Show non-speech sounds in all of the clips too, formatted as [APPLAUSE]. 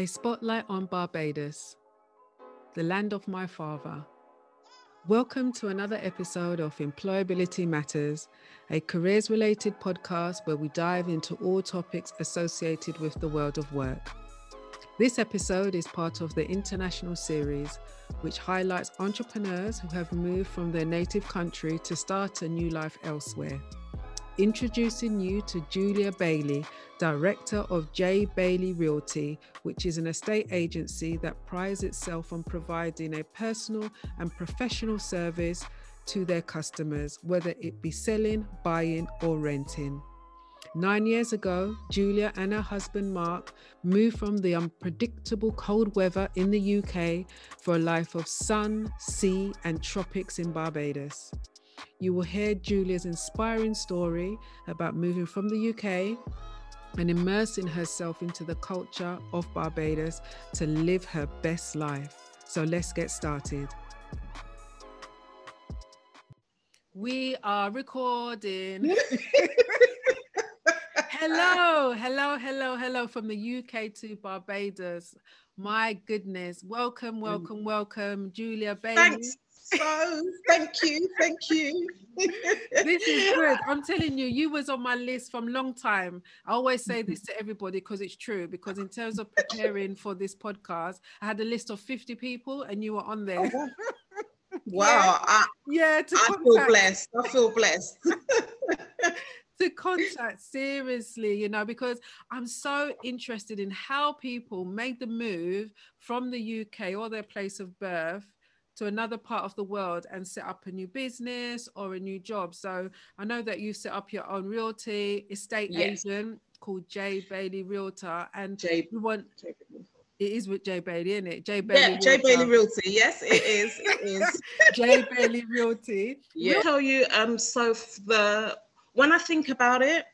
A spotlight on Barbados, the land of my father. Welcome to another episode of Employability Matters, a careers related podcast where we dive into all topics associated with the world of work. This episode is part of the international series, which highlights entrepreneurs who have moved from their native country to start a new life elsewhere. Introducing you to Julia Bailey, Director of J. Bailey Realty, which is an estate agency that prides itself on providing a personal and professional service to their customers, whether it be selling, buying, or renting. Nine years ago, Julia and her husband Mark moved from the unpredictable cold weather in the UK for a life of sun, sea, and tropics in Barbados. You will hear Julia's inspiring story about moving from the UK and immersing herself into the culture of Barbados to live her best life. So let's get started. We are recording. [LAUGHS] hello, hello, hello, hello from the UK to Barbados. My goodness. Welcome, welcome, welcome, Julia Bailey. Thanks so thank you, thank you. this is good. I'm telling you, you was on my list from long time. I always say this to everybody because it's true. Because in terms of preparing for this podcast, I had a list of 50 people and you were on there. Oh, wow. [LAUGHS] wow. I, yeah, I feel blessed. I feel blessed. [LAUGHS] to contact seriously, you know, because I'm so interested in how people make the move from the UK or their place of birth to another part of the world and set up a new business or a new job. So I know that you set up your own realty estate yes. agent called Jay Bailey Realtor, and Jay, we want. J- it is with Jay Bailey, isn't it? Jay Bailey. Yeah, Jay Bailey Realty. Yes, it is. It [LAUGHS] is. Jay Bailey Realty. Yeah. I'll tell you, um, so the when I think about it,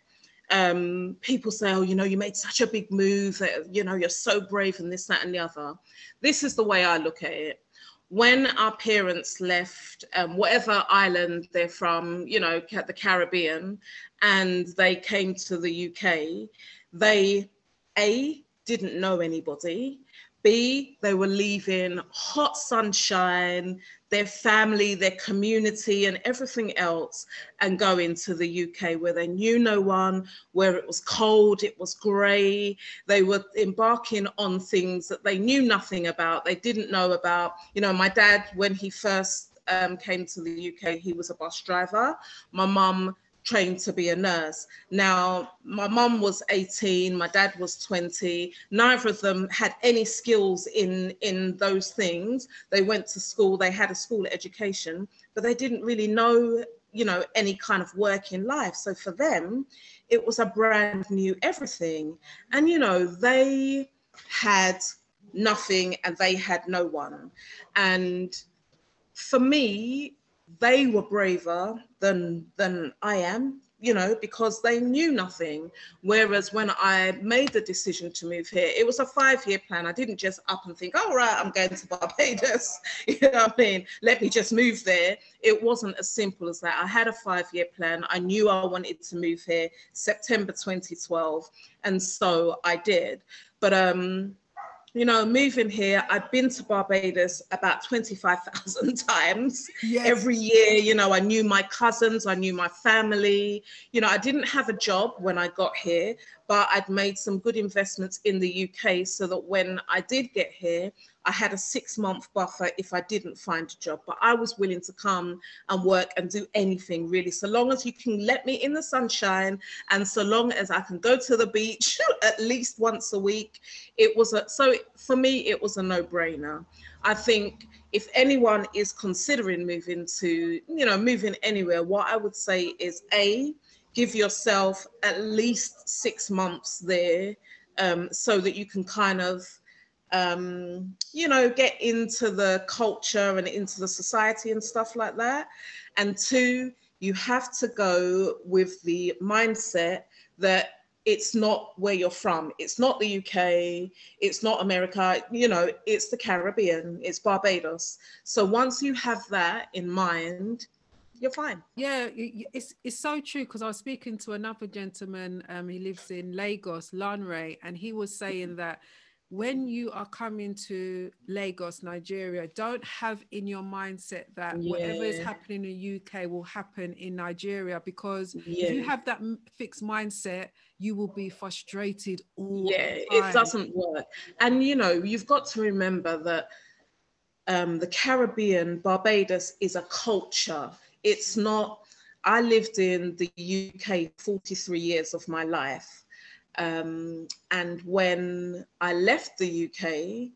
um, people say, oh, you know, you made such a big move that, you know, you're so brave and this, that, and the other. This is the way I look at it when our parents left um, whatever island they're from, you know, the Caribbean, and they came to the UK, they A, didn't know anybody. B, they were leaving hot sunshine, their family, their community, and everything else, and going to the UK where they knew no one, where it was cold, it was grey. They were embarking on things that they knew nothing about, they didn't know about. You know, my dad, when he first um, came to the UK, he was a bus driver. My mum trained to be a nurse. Now, my mum was 18, my dad was 20. Neither of them had any skills in, in those things. They went to school, they had a school education, but they didn't really know, you know, any kind of work in life. So for them, it was a brand new everything. And, you know, they had nothing and they had no one. And for me, they were braver than than I am, you know, because they knew nothing. Whereas when I made the decision to move here, it was a five-year plan. I didn't just up and think, all oh, right, I'm going to Barbados. [LAUGHS] you know what I mean? Let me just move there. It wasn't as simple as that. I had a five-year plan. I knew I wanted to move here September 2012. And so I did. But um you know, moving here, I've been to Barbados about 25,000 [LAUGHS] times yes. every year. You know, I knew my cousins, I knew my family. You know, I didn't have a job when I got here, but I'd made some good investments in the UK so that when I did get here, I had a six month buffer if I didn't find a job. But I was willing to come and work and do anything really, so long as you can let me in the sunshine and so long as I can go to the beach [LAUGHS] at least once a week. It was a so for me, it was a no brainer. I think if anyone is considering moving to, you know, moving anywhere, what I would say is A, give yourself at least six months there um, so that you can kind of um, you know get into the culture and into the society and stuff like that. And two you have to go with the mindset that it's not where you're from. It's not the uk it's not america. You know it's the caribbean. It's barbados. So once you have that in mind you're fine. Yeah, it's it's so true because I was speaking to another gentleman. Um, he lives in Lagos, Lanre, and he was saying that when you are coming to Lagos, Nigeria, don't have in your mindset that yeah. whatever is happening in the UK will happen in Nigeria because yeah. if you have that fixed mindset, you will be frustrated all yeah, it doesn't work. And you know, you've got to remember that um, the Caribbean, Barbados is a culture. It's not, I lived in the UK 43 years of my life um, and when I left the UK,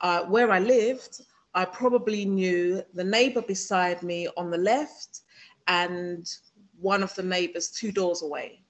uh, where I lived, I probably knew the neighbor beside me on the left and one of the neighbors two doors away.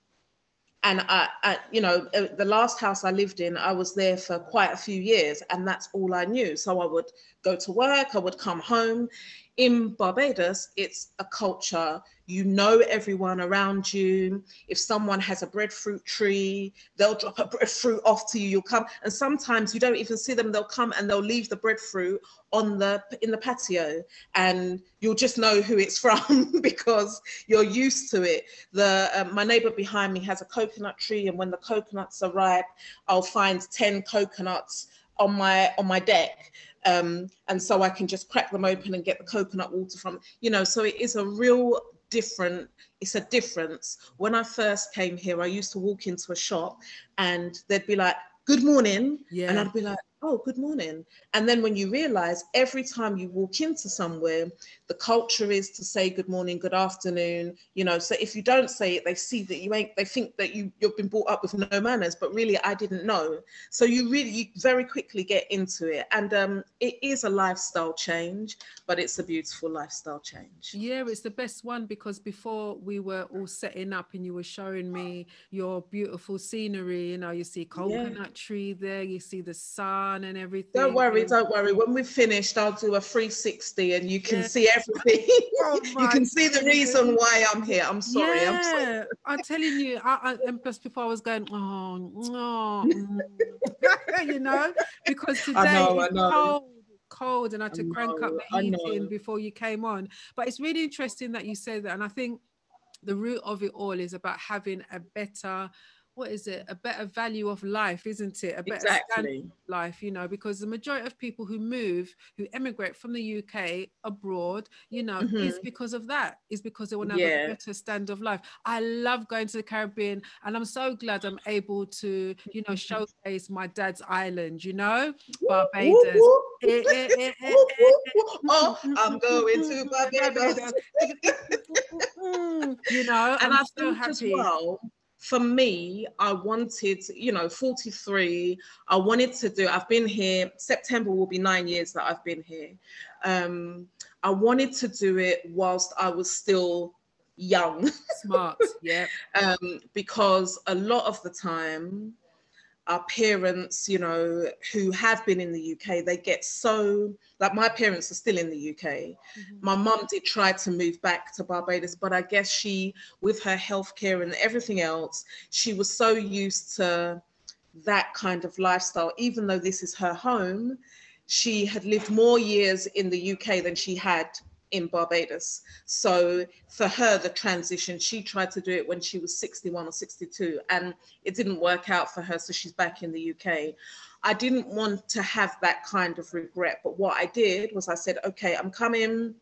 And I, I, you know, uh, the last house I lived in, I was there for quite a few years, and that's all I knew. So I would go to work, I would come home. In Barbados, it's a culture you know everyone around you. If someone has a breadfruit tree, they'll drop a breadfruit off to you. You'll come, and sometimes you don't even see them. They'll come and they'll leave the breadfruit on the in the patio, and you'll just know who it's [LAUGHS] from because you're used to it. The uh, my neighbor behind me has a coconut tree, and when the coconuts are ripe, I'll find ten coconuts on my on my deck um, and so I can just crack them open and get the coconut water from, you know, so it is a real different it's a difference when i first came here i used to walk into a shop and they'd be like good morning yeah. and i'd be like oh, good morning. And then when you realize every time you walk into somewhere, the culture is to say good morning, good afternoon, you know. So if you don't say it, they see that you ain't, they think that you, you've been brought up with no manners, but really I didn't know. So you really you very quickly get into it. And um, it is a lifestyle change, but it's a beautiful lifestyle change. Yeah, it's the best one because before we were all setting up and you were showing me your beautiful scenery, you know, you see coconut yeah. tree there, you see the sun sun and everything. Don't worry, don't worry. When we've finished, I'll do a 360 and you can yeah. see everything. [LAUGHS] Oh [LAUGHS] you can see the reason why I'm here. I'm sorry. Yeah, I'm, sorry. I'm telling you, I, I, and plus before I was going, oh, oh [LAUGHS] you know, because today I know, I know. cold cold and I had to crank up the heating before you came on. But it's really interesting that you said that. And I think the root of it all is about having a better what is it? A better value of life isn't it? A better exactly. life you know because the majority of people who move who emigrate from the uk abroad you know mm-hmm. is because of that is because they want to yeah. have a better standard of life. I love going to the caribbean and i'm so glad i'm able to you know showcase my dad's island you know? Barbados. Oh i'm going to barbados. [LAUGHS] You know and i'm, I'm so happy. well for me, I wanted, you know, 43, I wanted to do, I've been here, September will be nine years that I've been here. Um, I wanted to do it whilst I was still young. [LAUGHS] Smart, yeah. um, because a lot of the time, our parents, you know, who have been in the UK, they get so like my parents are still in the UK. Mm-hmm. My mum did try to move back to Barbados, but I guess she, with her healthcare and everything else, she was so used to that kind of lifestyle. Even though this is her home, she had lived more years in the UK than she had in Barbados. So for her, the transition, she tried to do it when she was 61 or 62, and it didn't work out for her. So she's back in the UK. I didn't want to have that kind of regret. But what I did was I said, okay, I'm coming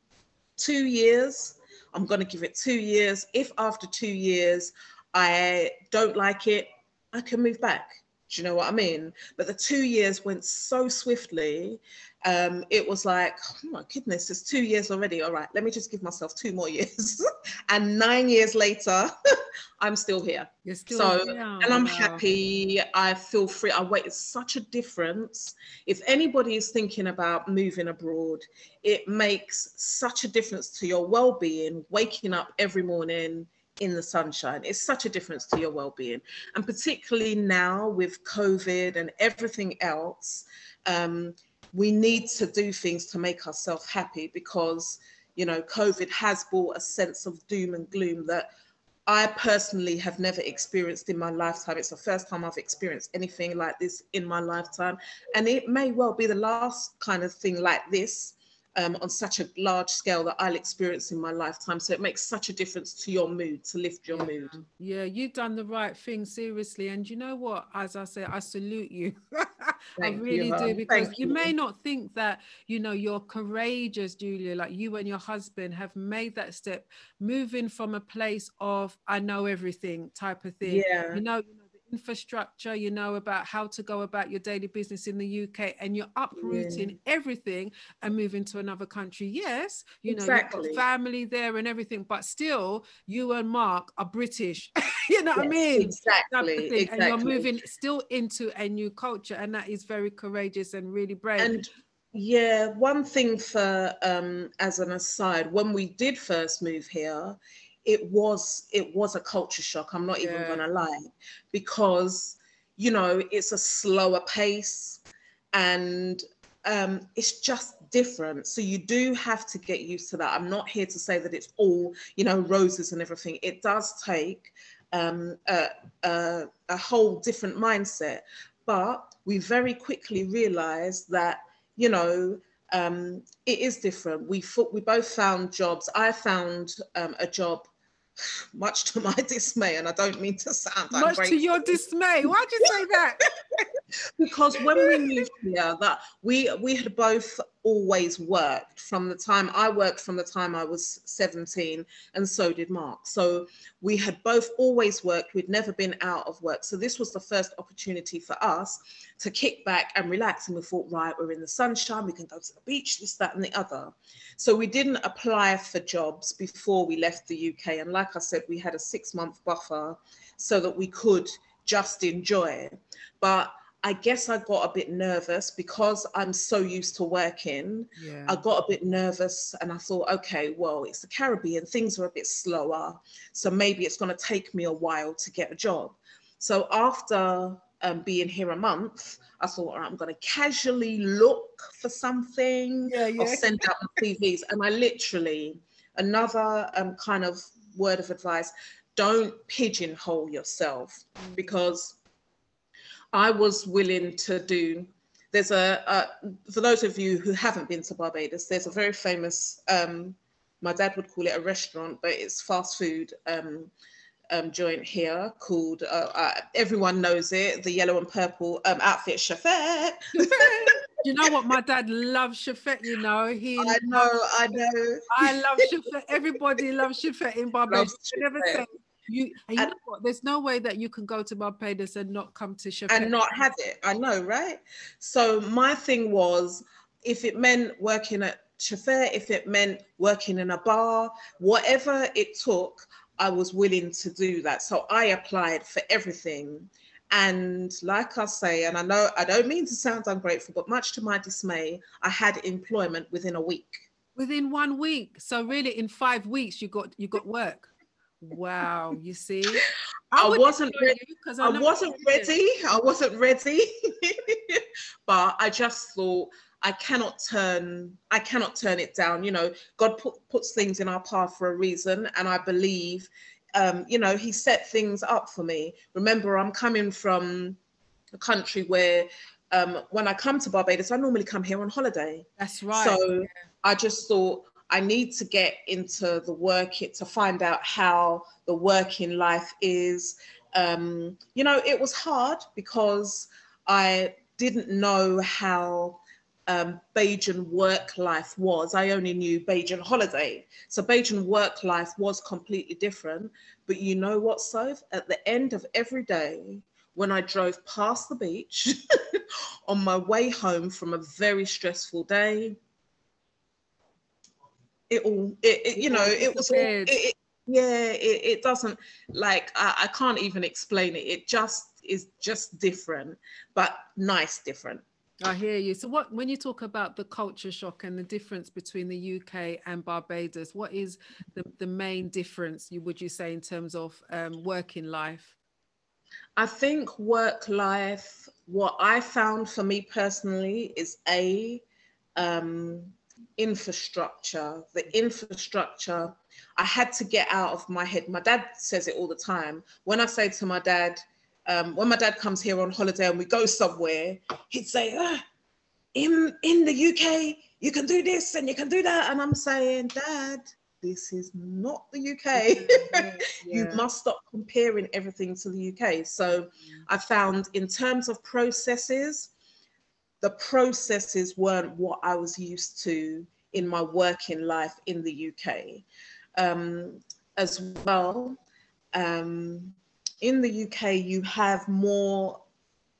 two years. I'm going to give it two years. If after two years I don't like it, I can move back. Do you know what I mean? But the two years went so swiftly um, it was like, oh my goodness, it's two years already. All right, let me just give myself two more years. [LAUGHS] and nine years later, [LAUGHS] I'm still here. You're still so, here. and I'm happy. I feel free. I wait. It's such a difference. If anybody is thinking about moving abroad, it makes such a difference to your well-being. Waking up every morning in the sunshine. It's such a difference to your well-being, and particularly now with COVID and everything else. Um, we need to do things to make ourselves happy because you know covid has brought a sense of doom and gloom that i personally have never experienced in my lifetime it's the first time i've experienced anything like this in my lifetime and it may well be the last kind of thing like this um, on such a large scale that I'll experience in my lifetime. So it makes such a difference to your mood, to lift your yeah. mood. Yeah, you've done the right thing, seriously. And you know what? As I say, I salute you. [LAUGHS] I really you, do because you, you may not think that, you know, you're courageous, Julia, like you and your husband have made that step, moving from a place of I know everything type of thing. Yeah. You know, you know infrastructure, you know about how to go about your daily business in the UK, and you're uprooting yeah. everything and moving to another country. Yes, you exactly. know, you've got family there and everything, but still, you and Mark are British. [LAUGHS] you know yes, what I mean? Exactly, exactly. And you're moving still into a new culture, and that is very courageous and really brave. And yeah, one thing for um, as an aside, when we did first move here, it was it was a culture shock i'm not even gonna lie because you know it's a slower pace and um, it's just different. So you do have to get used to that. I'm not here to say that it's all you know roses and everything. It does take um, a, a, a whole different mindset. But we very quickly realized that you know um, it is different. We we both found jobs. I found um, a job [SIGHS] much to my [LAUGHS] dismay, and I don't mean to sound much to your dismay. Why'd you say that? [LAUGHS] because when we moved here, that we we had both always worked from the time I worked from the time I was 17, and so did Mark. So we had both always worked. We'd never been out of work. So this was the first opportunity for us to kick back and relax. And we thought, right, we're in the sunshine. We can go to the beach, this, that, and the other. So we didn't apply for jobs before we left the UK. And like I said, we had a six month buffer so that we could just enjoy. It. But I guess I got a bit nervous because I'm so used to working. Yeah. I got a bit nervous and I thought, okay, well, it's the Caribbean, things are a bit slower. So maybe it's going to take me a while to get a job. So after um, being here a month, I thought, I'm going to casually look for something. Yeah, yeah. I'll send out the CVs. And I literally, another um, kind of word of advice don't pigeonhole yourself mm. because I was willing to do. There's a, a, for those of you who haven't been to Barbados, there's a very famous. Um, my dad would call it a restaurant, but it's fast food um, um, joint here called. Uh, uh, everyone knows it. The yellow and purple um, outfit, Chefette. [LAUGHS] you know what? My dad loves Chefette. You know he. I know. I know. I love Chefette. Everybody loves Chefette in Barbados. Never say you, and you know what? There's no way that you can go to Barbados and not come to Chefette. And not have it. I know, right? So my thing was, if it meant working at Chefette, if it meant working in a bar, whatever it took, I was willing to do that. So I applied for everything. And like I say, and I know I don't mean to sound ungrateful, but much to my dismay, I had employment within a week. Within one week. So really in five weeks you got you got work. Wow, you see, I, I wasn't ready because I, I wasn't ready. I wasn't ready, but I just thought I cannot turn I cannot turn it down. You know, God put, puts things in our path for a reason, and I believe, um, you know, He set things up for me. Remember, I'm coming from a country where um, when I come to Barbados, I normally come here on holiday. That's right. So yeah. I just thought I need to get into the work it to find out how the working life is. Um, you know, it was hard because I didn't know how um, Bajan work life was. I only knew Bajan holiday. So Bajan work life was completely different. But you know what, Soph? At the end of every day, when I drove past the beach [LAUGHS] on my way home from a very stressful day, it all it, it you know it was all, it, it, yeah it, doesn't like I, I can't even explain it it just is just different but nice different I hear you. So, what when you talk about the culture shock and the difference between the UK and Barbados, what is the, the main difference? You would you say in terms of um, working life? I think work life. What I found for me personally is a um, infrastructure, the infrastructure, I had to get out of my head. My dad says it all the time. When I say to my dad, um, when my dad comes here on holiday and we go somewhere, he'd say, ah, in, in the UK, you can do this and you can do that. And I'm saying, Dad, this is not the UK. Yeah, [LAUGHS] yeah. you must stop comparing everything to the UK. So mm. I found in terms of processes, the processes weren't what I was used to in my working life in the UK. Um, as well, um, in the UK, you have more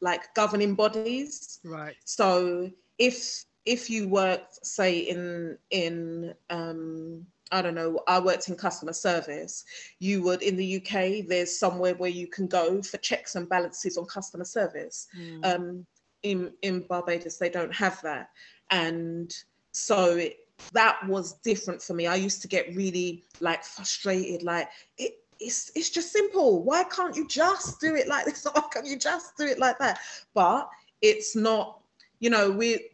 like governing bodies. Right. So if if you worked, say, in in um, I don't know, I worked in customer service, you would in the UK, there's somewhere where you can go for checks and balances on customer service. Mm. Um, in in Barbados, they don't have that, and so it, that was different for me. I used to get really like frustrated, like it it's it's just simple. Why can't you just do it like this? [LAUGHS] Why can't you just do it like that? But it's not, you know, we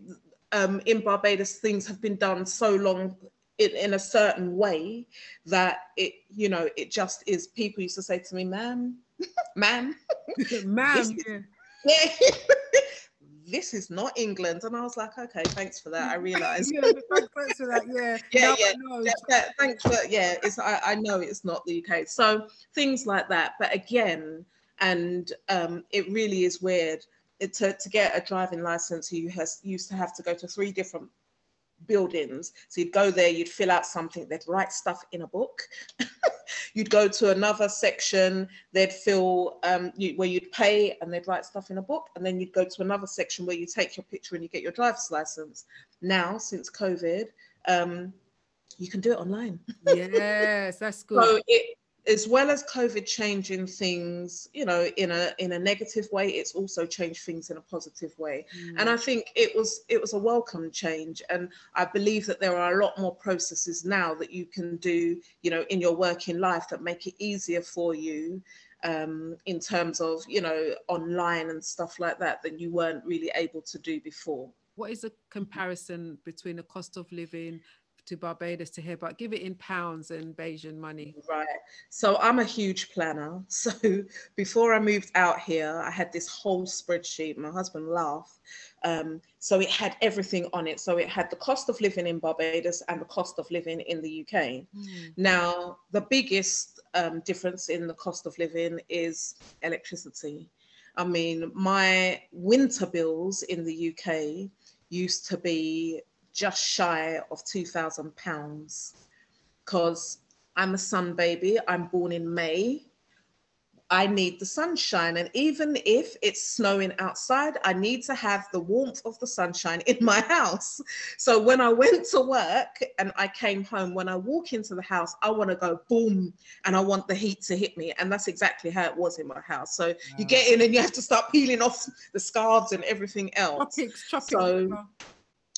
um, in Barbados things have been done so long in, in a certain way that it, you know, it just is. People used to say to me, "Ma'am, [LAUGHS] ma'am, [LAUGHS] ma'am." Yeah. This is not England. And I was like, okay, thanks for that. I [LAUGHS] realized. yeah, thanks for that. Yeah. [LAUGHS] Yeah, yeah. yeah, yeah. Thanks for yeah. It's I, I know it's not the UK. So things like that. But again, and um, it really is weird. It, to, to get a driving license, you has used to have to go to three different buildings. So you'd go there, you'd fill out something, they'd write stuff in a book. [LAUGHS] you'd go to another section, they'd fill um, you, where you'd pay and they'd write stuff in a book. And then you'd go to another section where you take your picture and you get your driver's license. Now, since COVID, um, you can do it online. [LAUGHS] yes, that's good. So it, as well as COVID changing things, you know, in a in a negative way, it's also changed things in a positive way. Mm. And I think it was it was a welcome change. And I believe that there are a lot more processes now that you can do, you know, in your working life that make it easier for you um, in terms of, you know, online and stuff like that that you weren't really able to do before. What is the comparison between the cost of living to Barbados to hear about give it in pounds and Bajan money. Right. So I'm a huge planner. [LAUGHS] So before I moved out here, I had this whole spreadsheet. My husband laughed. Um, so it had everything on it. So it had the cost of living in Barbados and the cost of living in the UK. Mm. Now, the biggest um, difference in the cost of living is electricity. I mean, my winter bills in the UK used to be just shy of £2,000 because I'm a sun baby. I'm born in May. I need the sunshine. And even if it's snowing outside, I need to have the warmth of the sunshine in my [LAUGHS] house. So when I went to work and I came home, when I walk into the house, I want to go boom and I want the heat to hit me. And that's exactly how it was in my house. So you get in and you have to start peeling off the scarves and everything else. Tropics, tropics. So,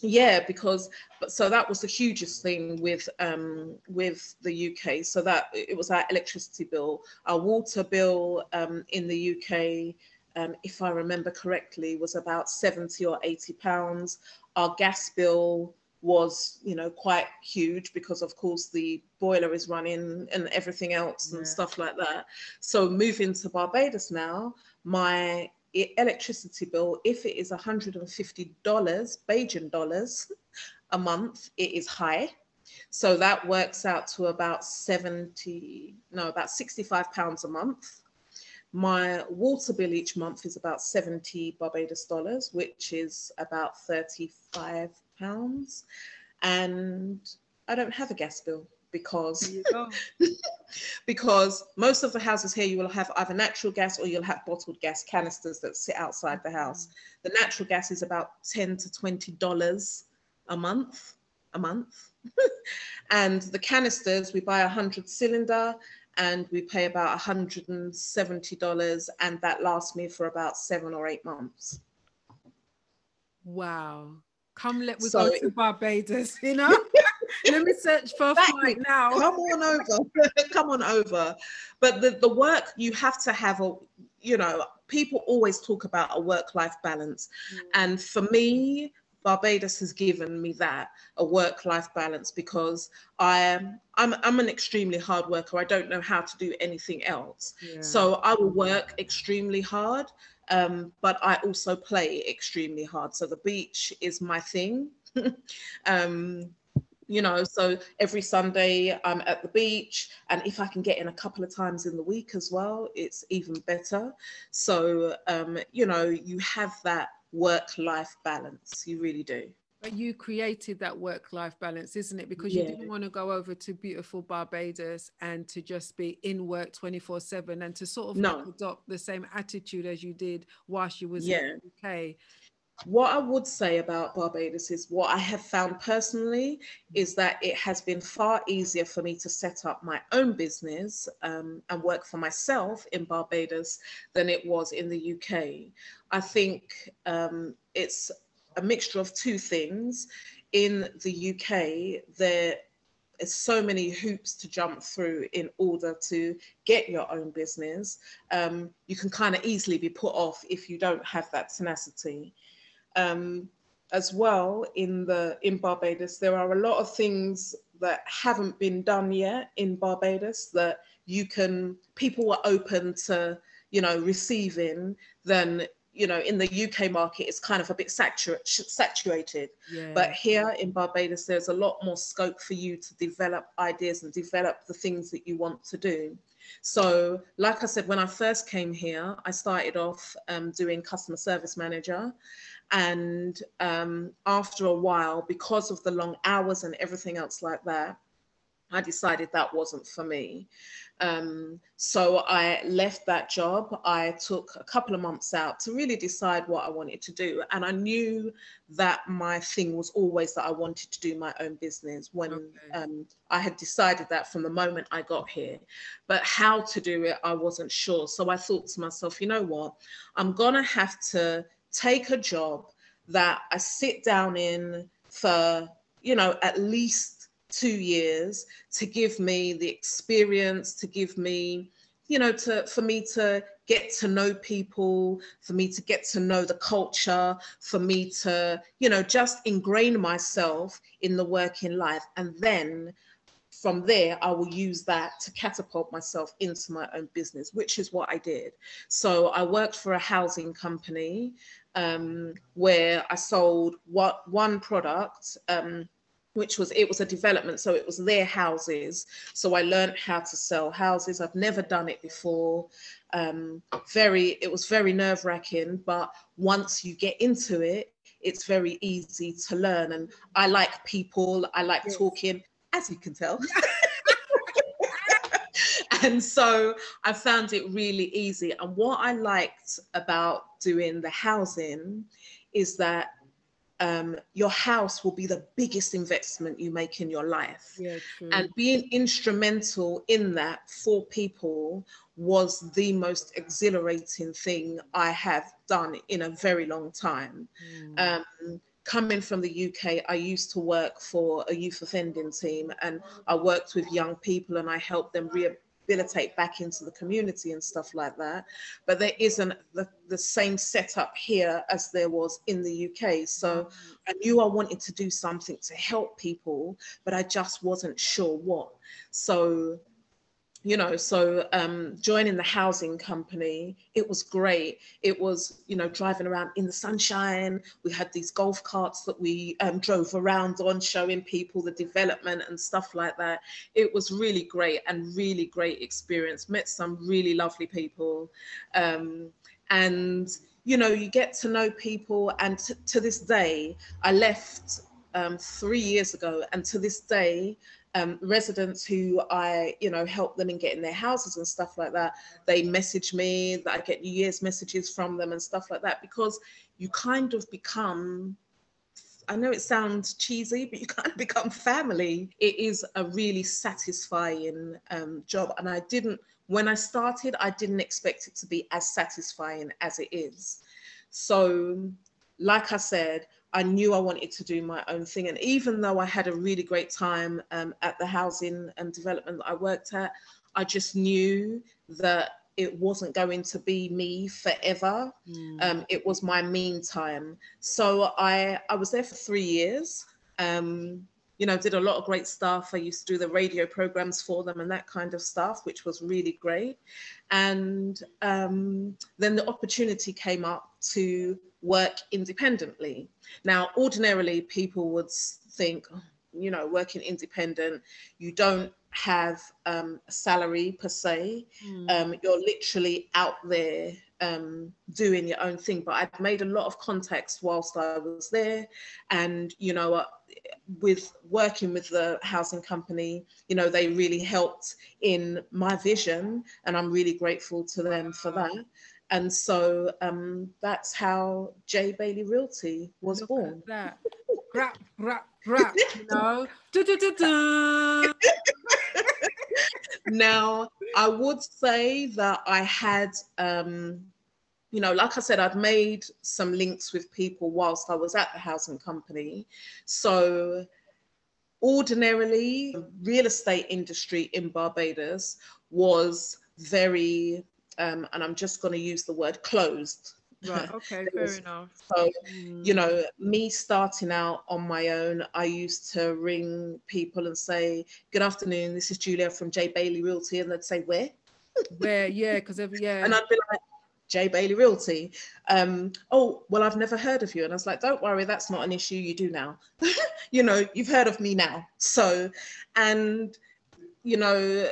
yeah because but so that was the hugest thing with um with the uk so that it was our electricity bill our water bill um in the uk um, if I remember correctly, was about 70 or 80 pounds. Our gas bill was, you know, quite huge because, of course, the boiler is running and everything else yeah. and stuff like that. So moving to Barbados now, my electricity bill, if it is $150 Bajan dollars a month, it is high. So that works out to about 70, no, about 65 pounds a month. My water bill each month is about 70 Barbados dollars, which is about 35 pounds. And I don't have a gas bill because [LAUGHS] because most of the houses here you will have either natural gas or you'll have bottled gas canisters that sit outside the house. Mm. The natural gas is about 10 to 20 dollars a month, a month. [LAUGHS] and the canisters we buy a 100 cylinder and we pay about $170 and that lasts me for about 7 or 8 months. Wow. Come let me so, go to Barbados, you know? [LAUGHS] Let me search for a flight now. Come on over. [LAUGHS] Come on over. But the, the work you have to have a you know, people always talk about a work-life balance. Mm. And for me, Barbados has given me that a work-life balance because I am I'm I'm an extremely hard worker. I don't know how to do anything else. Yeah. So I will work extremely hard, um, but I also play extremely hard. So the beach is my thing. [LAUGHS] um, you know, so every Sunday I'm at the beach, and if I can get in a couple of times in the week as well, it's even better. So, um, you know, you have that work life balance, you really do. But you created that work life balance, isn't it? Because you didn't want to go over to beautiful Barbados and to just be in work 24 7 and to sort of no. adopt the same attitude as you did whilst you was yeah. in the UK what I would say about Barbados is what I have found personally is that it has been far easier for me to set up my own business um, and work for myself in Barbados than it was in the UK. I think um, it's a mixture of two things. In the UK, there is so many hoops to jump through in order to get your own business. Um, you can kind of easily be put off if you don't have that tenacity. Um, as well in the in Barbados, there are a lot of things that haven't been done yet in Barbados that you can people were open to you know receiving then you know in the UK market it's kind of a bit saturate, saturated. Yeah. but here in Barbados there's a lot more scope for you to develop ideas and develop the things that you want to do. So like I said when I first came here I started off um, doing customer service manager and um, after a while, because of the long hours and everything else like that, I decided that wasn't for me. Um, so I left that job. I took a couple of months out to really decide what I wanted to do. And I knew that my thing was always that I wanted to do my own business when okay. um, I had decided that from the moment I got here. But how to do it, I wasn't sure. So I thought to myself, you know what? I'm going to have to take a job that I sit down in for, you know, at least two years to give me the experience, to give me, you know, to for me to get to know people, for me to get to know the culture, for me to, you know, just ingrain myself in the working life. And then from there, I will use that to catapult myself into my own business, which is what I did. So I worked for a housing company um, where I sold what one product. Um, which was it was a development so it was their houses so i learned how to sell houses i've never done it before um, very it was very nerve wracking but once you get into it it's very easy to learn and i like people i like yes. talking as you can tell [LAUGHS] [LAUGHS] and so I found it really easy. And what I liked about doing the housing is that um, your house will be the biggest investment you make in your life. Yeah, and being instrumental in that for people was the most exhilarating thing I have done in a very long time. Mm. Um, coming from the UK, I used to work for a youth offending team and I worked with young people and I helped them rehabilitate back into the community and stuff like that. But there isn't the, the same setup here as there was in the UK. So mm-hmm. I knew I wanted to do something to help people, but I just wasn't sure what. So you know so um, joining the housing company it was great. It was you know driving around in the sunshine. We had these golf carts that we um, drove around on showing people the development and stuff like that. It was really great and really great experience. Met some really lovely people. Um, and you know you get to know people and to this day i left um, three years ago and to this day um, residents who I, you know, help them in getting their houses and stuff like that. They message me, that I get New Year's messages from them and stuff like that because you kind of become. I know it sounds cheesy, but you [LAUGHS] kind of become family. It is a really satisfying um, job, and I didn't. When I started, I didn't expect it to be as satisfying as it is. So, like I said, I knew I wanted to do my own thing. And even though I had a really great time um, at the housing and development that I worked at, I just knew that it wasn't going to be me forever. Mm. Um, it was my meantime. So I, I was there for three years. Um, you know, did a lot of great stuff. I used to do the radio programs for them and that kind of stuff, which was really great. And um, then the opportunity came up to work independently. Now, ordinarily, people would think, you know, working independent, you don't have um, a salary per se. Mm. Um, you're literally out there um, doing your own thing. But I'd made a lot of contacts whilst I was there, and you know, uh, with working with the housing company, you know, they really helped in my vision, and I'm really grateful to them for that. And so um, that's how J Bailey Realty was Look born. that. [LAUGHS] rap, rap, rap, you know. [LAUGHS] Now, I would say that I had, um, you know, like I said, I'd made some links with people whilst I was at the housing company. So, ordinarily, real estate industry in Barbados was very, um, and I'm just going to use the word closed. Right. Okay. [LAUGHS] fair enough. So, mm. you know, me starting out on my own, I used to ring people and say, "Good afternoon. This is Julia from J Bailey Realty," and they'd say, "Where?" Where? [LAUGHS] Yeah, because every yeah. And I'd be like, J Bailey Realty. Um, oh, well, I've never heard of you. And I was like, don't worry, that's not an issue. You do now. [LAUGHS] you know, you've heard of me now. So, and, you know,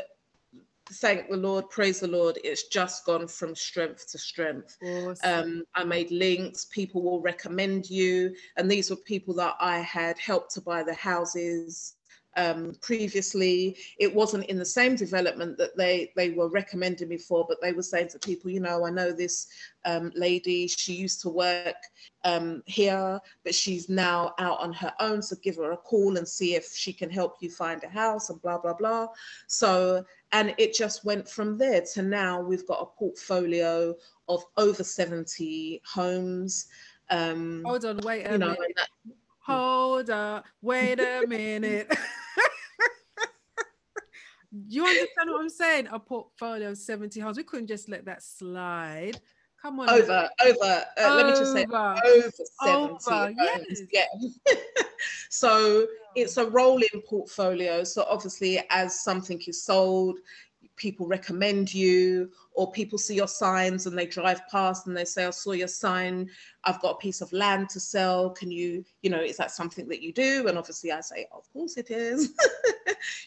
thank the Lord, praise the Lord, it's just gone from strength to strength. Awesome. Um, I made links, people will recommend you. And these were people that I had helped to buy the houses um, previously. It wasn't in the same development that they, they were recommending me for, but they were saying to people, you know, I know this um, lady, she used to work um, here, but she's now out on her own. So give her a call and see if she can help you find a house and blah, blah, blah. So, and it just went from there to now we've got a portfolio of over 70 homes. Um, Hold on, wait a minute. That, Hold up, wait a minute. [LAUGHS] you understand what I'm saying? A portfolio of 70 homes. We couldn't just let that slide. Come on. Over, over, uh, over. let me just say over 70 over, yes. Yeah. [LAUGHS] so it's a rolling portfolio. So obviously as something is sold, people recommend you or people see your signs and they drive past and they say i saw your sign i've got a piece of land to sell can you you know is that something that you do and obviously i say of course it is [LAUGHS]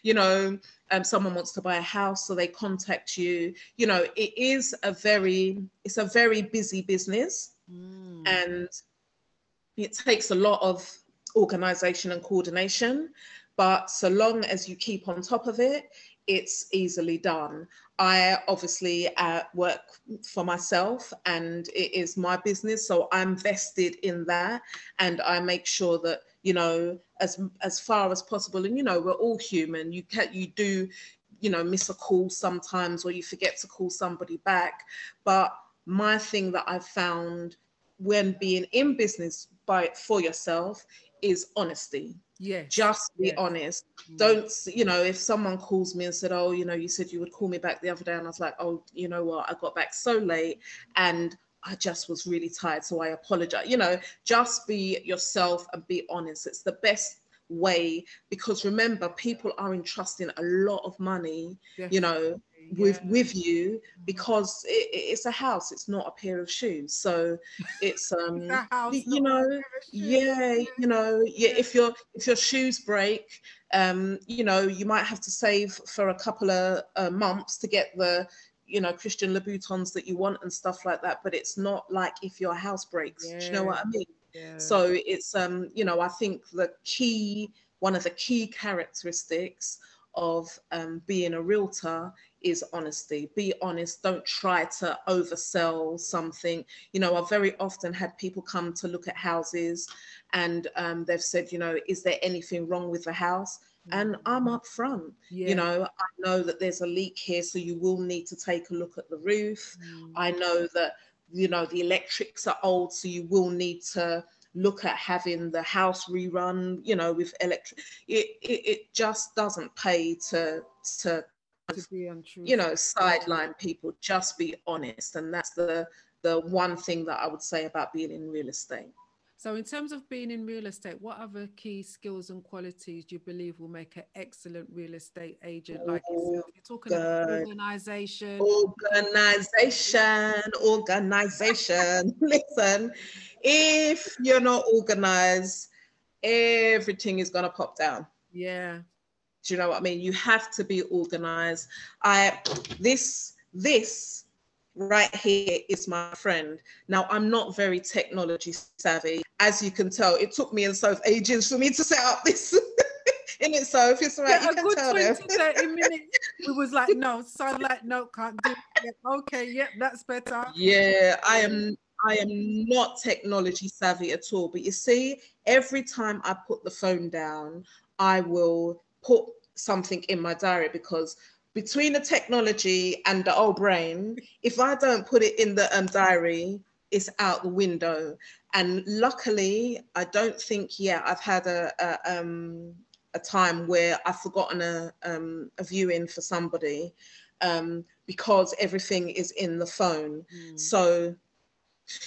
you know um, someone wants to buy a house so they contact you you know it is a very it's a very busy business mm. and it takes a lot of organization and coordination but so long as you keep on top of it it's easily done. I obviously uh, work for myself and it is my business, so I'm vested in that and I make sure that you know as as far as possible. And you know we're all human. You can you do you know miss a call sometimes or you forget to call somebody back. But my thing that I've found when being in business by for yourself is honesty yeah just be yes. honest mm. don't you know if someone calls me and said oh you know you said you would call me back the other day and i was like oh you know what i got back so late and i just was really tired so i apologize you know just be yourself and be honest it's the best way because remember people are entrusting a lot of money yes. you know with yeah. with you mm-hmm. because it, it's a house it's not a pair of shoes so [LAUGHS] it's um house, you know yeah you know yeah if your if your shoes break um you know you might have to save for a couple of uh, months to get the you know christian louboutins that you want and stuff like that but it's not like if your house breaks yeah. do you know what i mean yeah. so it's um you know i think the key one of the key characteristics of um, being a realtor is honesty. Be honest. Don't try to oversell something. You know, I've very often had people come to look at houses and um, they've said, you know, is there anything wrong with the house? And I'm mm. up front. Yeah. You know, I know that there's a leak here, so you will need to take a look at the roof. Mm. I know that, you know, the electrics are old, so you will need to look at having the house rerun, you know, with electric. It, it, it just doesn't pay to to you know sideline people just be honest and that's the the one thing that i would say about being in real estate So, in terms of being in real estate, what other key skills and qualities do you believe will make an excellent real estate agent like yourself? You're talking about organization. Organization, organization. [LAUGHS] Listen, if you're not organized, everything is going to pop down. Yeah. Do you know what I mean? You have to be organized. I, this, this right here is my friend. Now, I'm not very technology savvy. As you can tell, it took me and Soph ages for me to set up this. [LAUGHS] in it, so it's right, yeah, you can tell 20, them. 30 minutes. We was like, no, so like, no, can't do it. Okay, yep, that's better. Yeah, I am I am not technology savvy at all. But you see, every time I put the phone down, I will put something in my diary because between the technology and the old brain, if I don't put it in the um, diary, it's out the window. And luckily, I don't think yet I've had a, a, um, a time where I've forgotten a, um, a viewing for somebody um, because everything is in the phone. Mm. So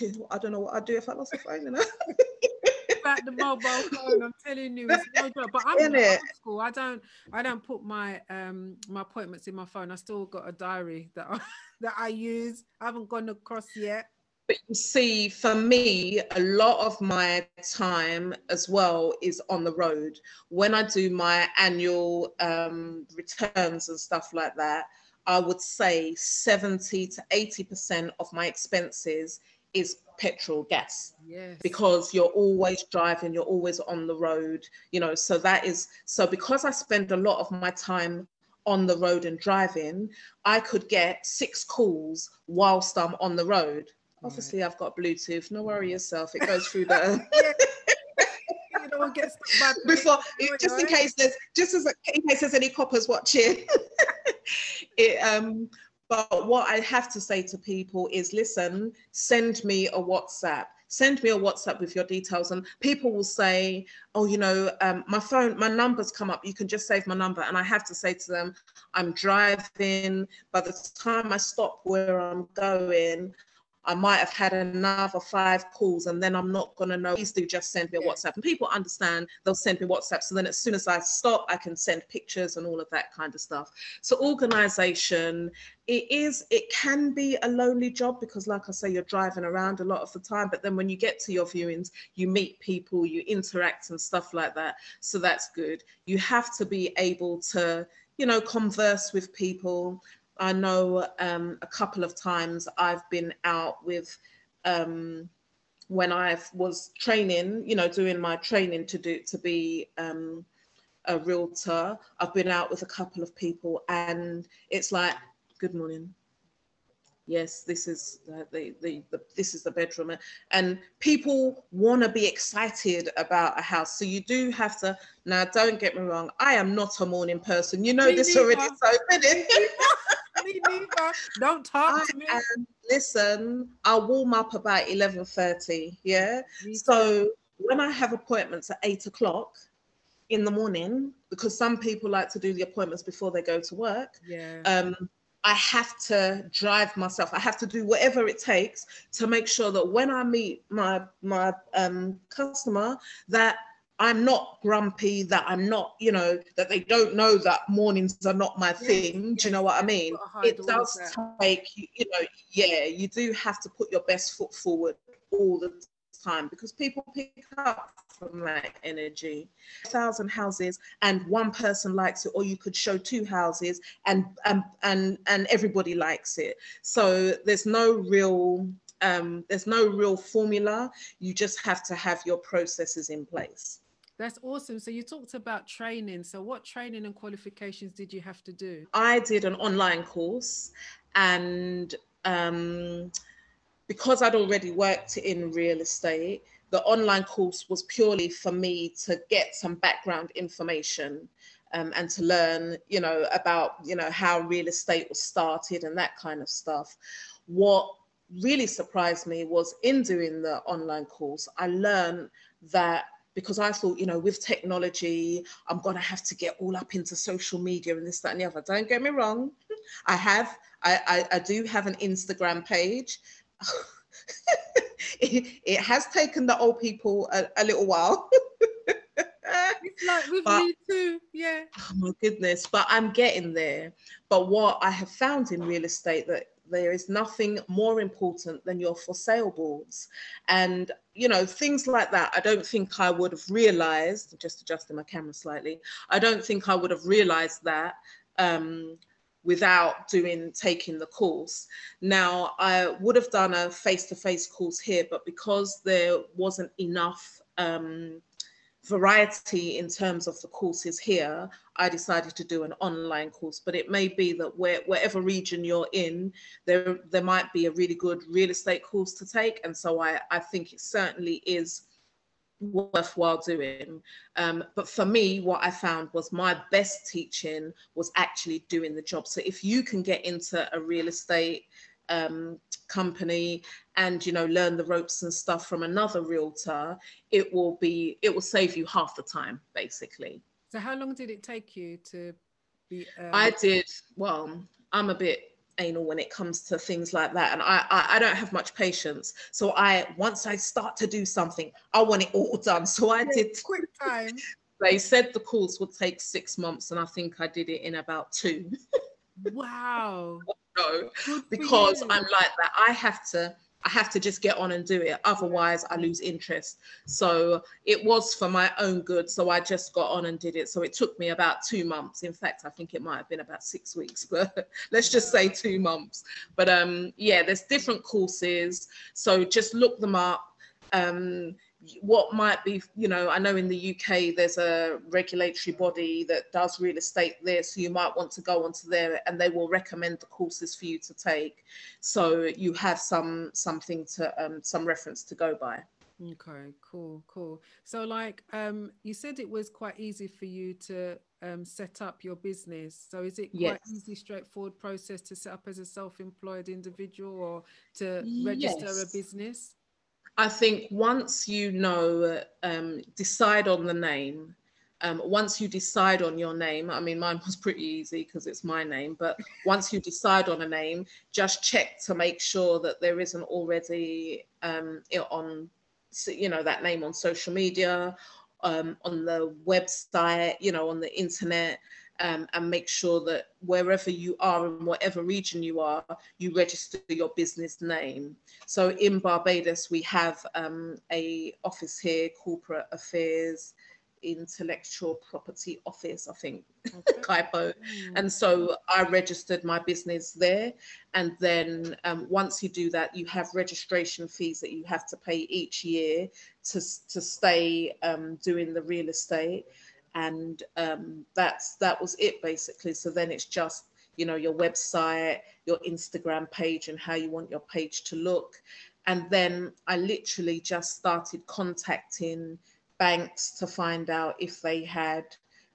[LAUGHS] I don't know what I'd do if I lost the phone, you know. [LAUGHS] about the mobile phone. I'm telling you, it's no joke. But I'm [LAUGHS] in old school. I don't, I don't put my um my appointments in my phone. I still got a diary that I, that I use. I haven't gone across yet. But you see, for me, a lot of my time as well is on the road. When I do my annual um, returns and stuff like that, I would say 70 to 80% of my expenses is petrol gas yes. because you're always driving you're always on the road you know so that is so because i spend a lot of my time on the road and driving i could get six calls whilst i'm on the road obviously i've got bluetooth no worry yourself it goes through the [LAUGHS] before just in case there's just as in case there's any coppers watching [LAUGHS] it um but what I have to say to people is listen, send me a WhatsApp. Send me a WhatsApp with your details. And people will say, oh, you know, um, my phone, my number's come up. You can just save my number. And I have to say to them, I'm driving. By the time I stop where I'm going, I might have had another five calls and then I'm not going to know. Please do just send me a WhatsApp. And people understand they'll send me WhatsApp. So then as soon as I stop, I can send pictures and all of that kind of stuff. So organization, it is, it can be a lonely job because like I say, you're driving around a lot of the time. But then when you get to your viewings, you meet people, you interact and stuff like that. So that's good. You have to be able to, you know, converse with people I know um, a couple of times I've been out with um, when I was training, you know, doing my training to do to be um, a realtor. I've been out with a couple of people, and it's like, "Good morning." Yes, this is the, the, the, the this is the bedroom, and people want to be excited about a house. So you do have to. Now, don't get me wrong. I am not a morning person. You know me this neither. already. So [LAUGHS] neither. Don't talk I to me. Am, listen, I warm up about eleven thirty. Yeah. So when I have appointments at eight o'clock in the morning, because some people like to do the appointments before they go to work. Yeah. Um, I have to drive myself. I have to do whatever it takes to make sure that when I meet my my um, customer, that I'm not grumpy, that I'm not, you know, that they don't know that mornings are not my thing. Yes, do you know what I mean? It does take, you know, yeah, you do have to put your best foot forward all the time because people pick up from that energy. A thousand houses and one person likes it, or you could show two houses and and and, and everybody likes it. So there's no real um, there's no real formula. You just have to have your processes in place. That's awesome. So you talked about training. So what training and qualifications did you have to do? I did an online course and um, because I'd already worked in real estate, the online course was purely for me to get some background information um, and to learn, you know, about, you know, how real estate was started and that kind of stuff. What really surprised me was in doing the online course, I learned that because I thought, you know, with technology, I'm going to have to get all up into social media and this, that, and the other. Don't get me wrong. I have, I, I, I do have an Instagram page. [LAUGHS] it, it, has taken the old people a, a little while. [LAUGHS] it's like with but, me too, yeah. Oh my goodness, but I'm getting there. But what I have found in real estate that there is nothing more important than your for sale boards and you know things like that i don't think i would have realized just adjusting my camera slightly i don't think i would have realized that um, without doing taking the course. Now, I would have done a face-to-face course here, but because there wasn't enough um, variety in terms of the courses here, I decided to do an online course. But it may be that where, wherever region you're in, there there might be a really good real estate course to take, and so I I think it certainly is worthwhile doing. Um, but for me, what I found was my best teaching was actually doing the job. So if you can get into a real estate um, company and you know learn the ropes and stuff from another realtor, it will be it will save you half the time basically. So how long did it take you to be? Um... I did well. I'm a bit anal when it comes to things like that and I, I, I don't have much patience so i once i start to do something i want it all done so i did quick time [LAUGHS] they said the course would take six months and i think i did it in about two [LAUGHS] wow no because i'm like that i have to I have to just get on and do it. Otherwise, I lose interest. So it was for my own good. So I just got on and did it. So it took me about two months. In fact, I think it might have been about six weeks, [LAUGHS] but let's just say two months. But um, yeah, there's different courses. So just look them up. Um, what might be, you know, I know in the UK there's a regulatory body that does real estate there, so you might want to go onto there and they will recommend the courses for you to take, so you have some something to um, some reference to go by. Okay, cool, cool. So, like, um, you said it was quite easy for you to um, set up your business. So, is it quite yes. easy, straightforward process to set up as a self-employed individual or to register yes. a business? I think once you know, um, decide on the name. Um, once you decide on your name, I mean, mine was pretty easy because it's my name, but once you decide on a name, just check to make sure that there isn't already um, on, you know, that name on social media, um, on the website, you know, on the internet um, and make sure that wherever you are in whatever region you are, you register your business name. So in Barbados, we have um, a office here, corporate affairs, intellectual property office, I think, okay. [LAUGHS] CAIPO. Mm. And so I registered my business there. And then um, once you do that, you have registration fees that you have to pay each year to, to stay um, doing the real estate and um, that's that was it basically. So then it's just you know your website, your Instagram page, and how you want your page to look. And then I literally just started contacting banks to find out if they had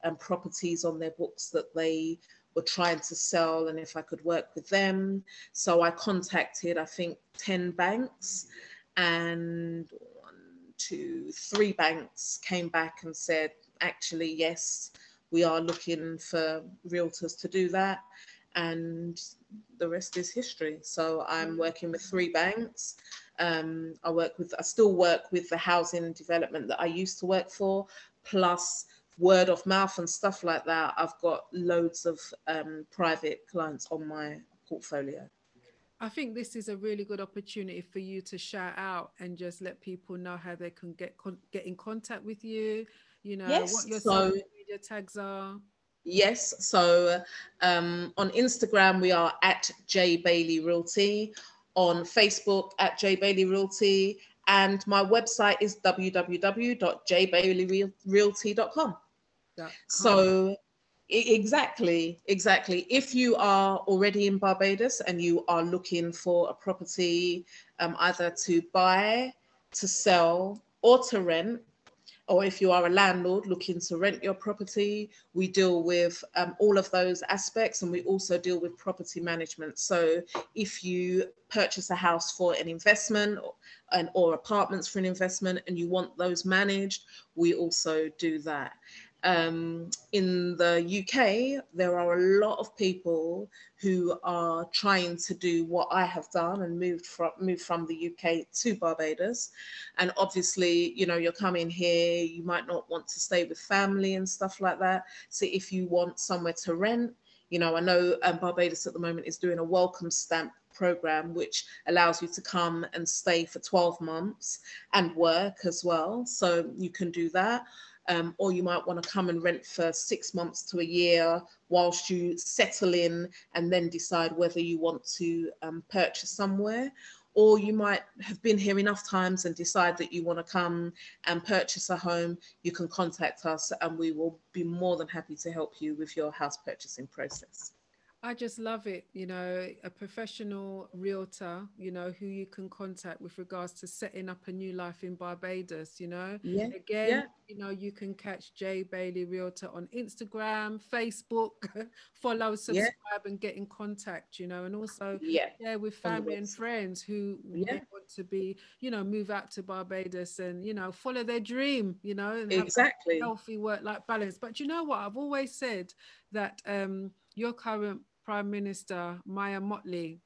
um, properties on their books that they were trying to sell and if I could work with them. So I contacted, I think, 10 banks and one, two, three banks came back and said, actually, yes, we are looking for realtors to do that. And the rest is history. So I'm working with three banks. Um, I work with, I still work with the housing development that I used to work for, plus word of mouth and stuff like that. I've got loads of um, private clients on my portfolio. I think this is a really good opportunity for you to shout out and just let people know how they can get con- get in contact with you, you know yes, what your so, social media tags are. Yes so um, on instagram we are at j bailey realty on facebook at j bailey realty and my website is www.jbaileyrealty.com so exactly exactly. If you are already in barbados and you are looking for a property um, either to buy to sell or to rent or if you are a landlord looking to rent your property, we deal with um, all of those aspects and we also deal with property management. So if you purchase a house for an investment or, and, or apartments for an investment and you want those managed, we also do that. Um, in the UK, there are a lot of people who are trying to do what I have done and moved from moved from the UK to Barbados. And obviously, you know, you're coming here, you might not want to stay with family and stuff like that. So if you want somewhere to rent, you know, I know um, Barbados at the moment is doing a welcome stamp program, which allows you to come and stay for 12 months and work as well. So you can do that um, or you might want to come and rent for six months to a year whilst you settle in and then decide whether you want to um, purchase somewhere. Or you might have been here enough times and decide that you want to come and purchase a home. You can contact us and we will be more than happy to help you with your house purchasing process. I just love it, you know, a professional realtor, you know, who you can contact with regards to setting up a new life in Barbados, you know. Yeah. Again, yeah. you know, you can catch Jay Bailey Realtor on Instagram, Facebook, [LAUGHS] follow, subscribe, yeah. and get in contact, you know, and also yeah, yeah with family and friends who yeah. want to be, you know, move out to Barbados and, you know, follow their dream, you know, exactly healthy work life balance. But you know what? I've always said that um your current Prime Minister Mia Mottley.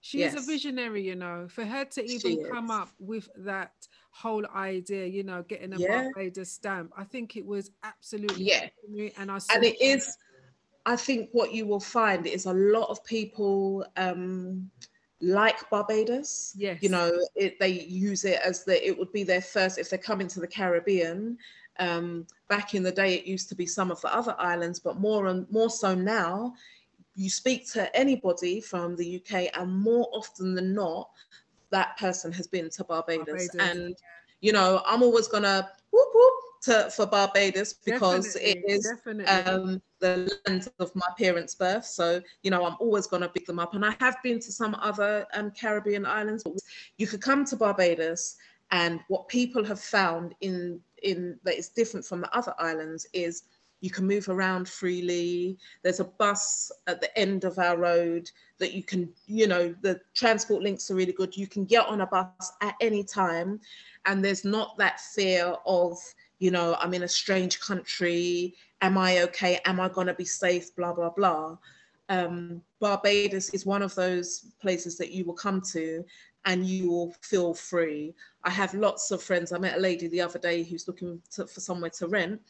She yes. is a visionary, you know. For her to even come up with that whole idea, you know, getting a yeah. Barbados stamp, I think it was absolutely yeah. And I and it is. I think what you will find is a lot of people um, like Barbados. Yes. You know, it, they use it as the it would be their first if they're coming to the Caribbean. Um, back in the day, it used to be some of the other islands, but more and more so now, you speak to anybody from the UK, and more often than not, that person has been to Barbados. Barbados and you know, I'm always gonna whoop whoop to for Barbados because definitely, it is um, the land of my parents' birth. So you know, I'm always gonna pick them up. And I have been to some other um, Caribbean islands. You could come to Barbados, and what people have found in in that is different from the other islands is you can move around freely. There's a bus at the end of our road that you can, you know, the transport links are really good. You can get on a bus at any time. And there's not that fear of, you know, I'm in a strange country. Am I okay? Am I going to be safe? Blah, blah, blah. Um, Barbados is one of those places that you will come to and you will feel free. I have lots of friends. I met a lady the other day who's looking to, for somewhere to rent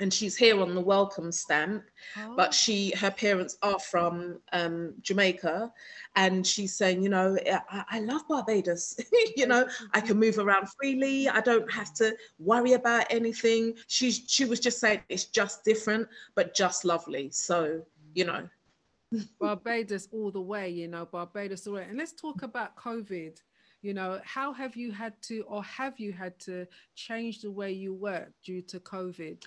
and she's here on the welcome stamp oh. but she her parents are from um, jamaica and she's saying you know i, I love barbados [LAUGHS] you know i can move around freely. I don't have to worry about anything. She's she was just saying it's just different but just lovely. So you know. [LAUGHS] Barbados all the way you know barbados all the way. And let's talk about covid. You know how have you had to or have you had to change the way you work due to covid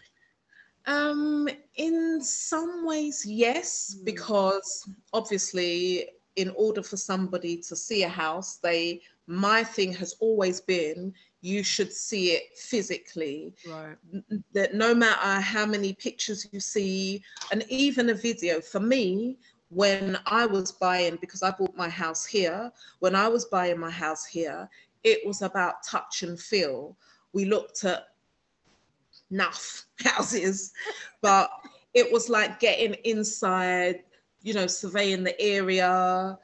um, in some ways, yes, mm. because obviously, in order for somebody to see a house, they my thing has always been you should see it physically. Right. That no matter how many pictures you see, and even a video, for me, when I was buying, because I bought my house here, when I was buying my house here, it was about touch and feel. We looked at enough houses, but it was like getting inside, you know, surveying the area,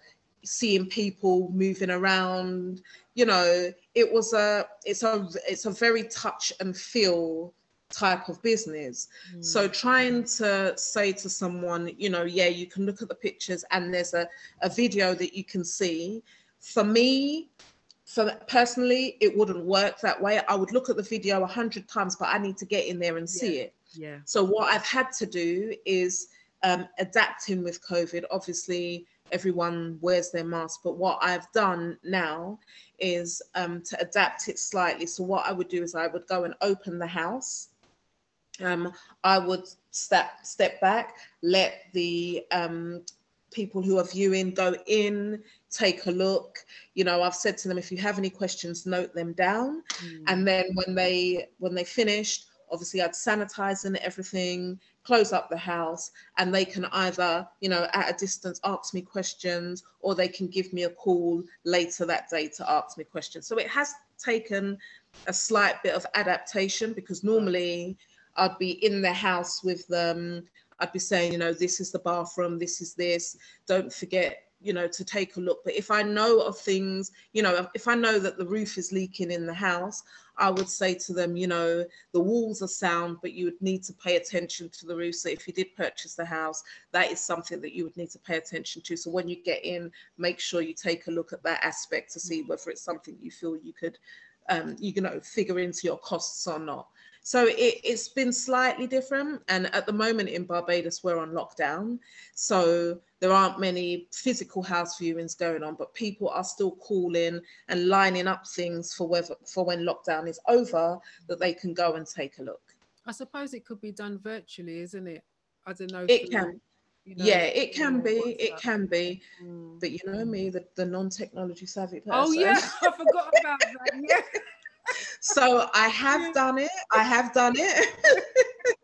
seeing people moving around. You know, it was a it's a it's a very touch and feel type of business. Mm. So trying to say to someone, you know, yeah, you can look at the pictures and there's a, a video that you can see. For me, for personally, it wouldn't work that way. I would look at the video a hundred times, but I need to get in there and see yeah. it. Yeah. So what I've had to do is um, adapting with COVID. Obviously, everyone wears their mask, but what I've done now is um, to adapt it slightly. So what I would do is I would go and open the house. Um, I would step step back, let the um, people who are viewing go in, take a look. You know, I've said to them, if you have any questions, note them down. Mm. And then when they when they finished, obviously I'd sanitize and everything, close up the house, and they can either, you know, at a distance ask me questions or they can give me a call later that day to ask me questions. So it has taken a slight bit of adaptation because normally I'd be in the house with them. I'd be saying, you know, this is the bathroom, this is this. Don't forget you know to take a look. But if i know of things you know if i know that the roof is leaking in the house i would say to them you know the walls are sound but you would need to pay attention to the roof. So if you did purchase the house that is something that you would need to pay attention to. So when you get in make sure you take a look at that aspect to see whether it's something you feel you could um, you know figure into your costs or not so it, has been slightly different. And at the moment in Barbados, we're on lockdown. So there aren't many physical house viewings going on, but people are still calling and lining up things for whether for when lockdown is over that they can go and take a look. I suppose it could be done virtually, isn't it? I don't know. It can. You know, yeah, it can be. It can be. Mm. But you know me, the, the non-technology savvy person. Oh yeah, [LAUGHS] I forgot about that. Yeah [LAUGHS] so I have done it. I have done it.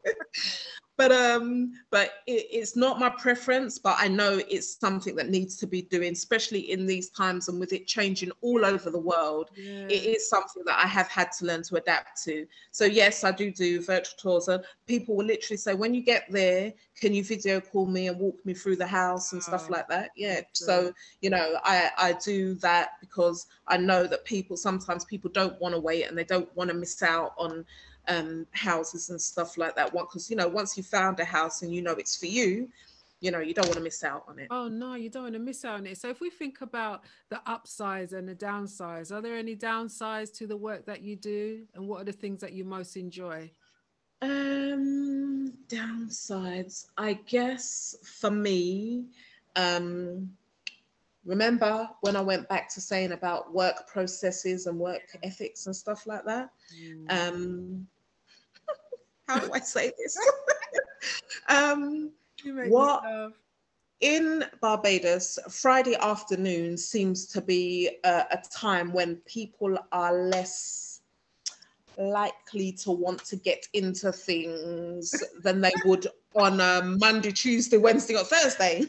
[LAUGHS] but um but it, it's not my preference but i know it's something that needs to be doing especially in these times and with it changing all over the world yeah. it is something that i have had to learn to adapt to. So yes i do do virtual tours and people will literally say when you get there can you video call me and walk me through the house and stuff oh, like that? Yeah so you know i i do that because i know that people sometimes people don't want to wait and they don't want to miss out on um, houses and stuff like that. One, because you know, once you found a house and you know it's for you, you know, you don't want to miss out on it. Oh no, you don't want to miss out on it. So if we think about the upsides and the downsides, are there any downsides to the work that you do, and what are the things that you most enjoy? Um, downsides, I guess for me, um, remember when I went back to saying about work processes and work ethics and stuff like that. Mm. Um, how do I say this? [LAUGHS] um, what in Barbados, Friday afternoon seems to be a, a time when people are less likely to want to get into things [LAUGHS] than they would on a Monday, Tuesday, Wednesday, or Thursday.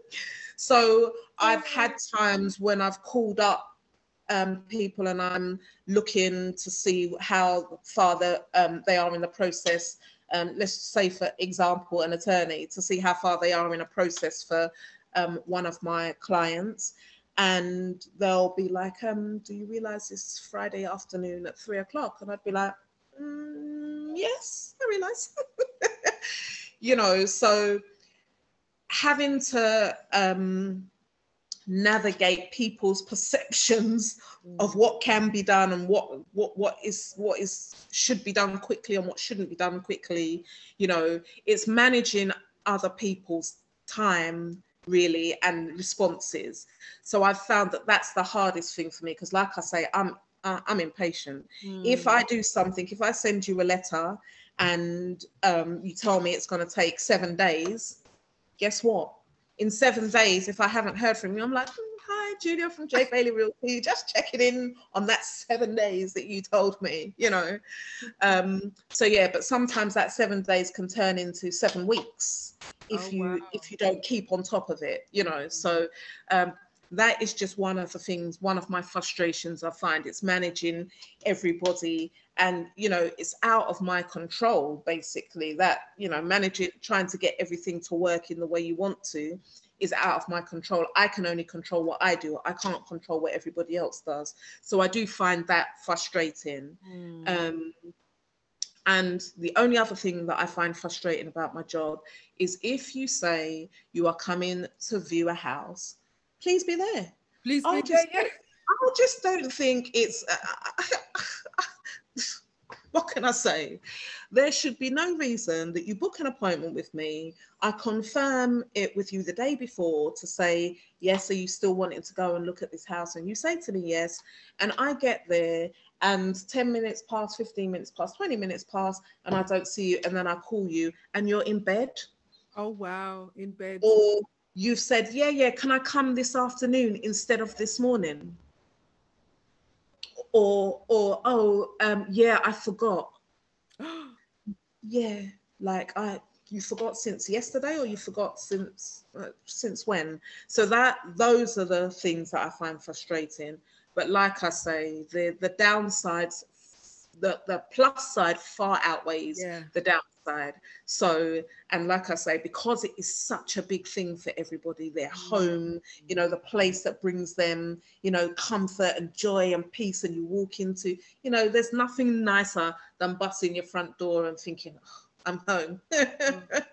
[LAUGHS] so I've had times when I've called up um, people and I'm looking to see how far um, they are in the process. Um, let's say, for example, an attorney to see how far they are in a process for um, one of my clients. And they'll be like, um, Do you realize it's Friday afternoon at three o'clock? And I'd be like, mm, Yes, I realize. [LAUGHS] you know, so having to um, navigate people's perceptions mm. of what can be done and what what what is what is should be done quickly and what shouldn't be done quickly you know it's managing other people's time really and responses so i've found that that's the hardest thing for me because like i say i'm i'm impatient mm. if i do something if i send you a letter and um, you tell me it's going to take seven days guess what in seven days, if I haven't heard from you, I'm like, hmm, hi, Julia from J Bailey Realty, just checking in on that seven days that you told me, you know. Um, so yeah, but sometimes that seven days can turn into seven weeks if oh, you wow. if you don't keep on top of it, you know. So um, that is just one of the things, one of my frustrations I find. It's managing everybody and you know it's out of my control basically that you know managing trying to get everything to work in the way you want to is out of my control i can only control what i do i can't control what everybody else does so i do find that frustrating mm. um, and the only other thing that i find frustrating about my job is if you say you are coming to view a house please be there please be I there just, I just don't think it's uh, [LAUGHS] what can I say? There should be no reason that you book an appointment with me. I confirm it with you the day before to say, yes, are you still wanting to go and look at this house? And you say to me, yes. And I get there and 10 minutes past, 15 minutes past, 20 minutes past, and I don't see you. And then I call you and you're in bed. Oh, wow, in bed. Or you've said, yeah, yeah, can I come this afternoon instead of this morning? or or oh um yeah i forgot. [GASPS] Yeah like i you forgot since yesterday or you forgot since uh, since when? So that those are the things that i find frustrating. But like i say the the downsides the, the plus side far outweighs Yeah. the downside. So, and like I say, because it is such a big thing for everybody, their mm. home, you know, the place that brings them, you know, comfort and joy and peace, and you walk into, you know, there's nothing nicer than busting your front door and thinking, "Oh, I'm home.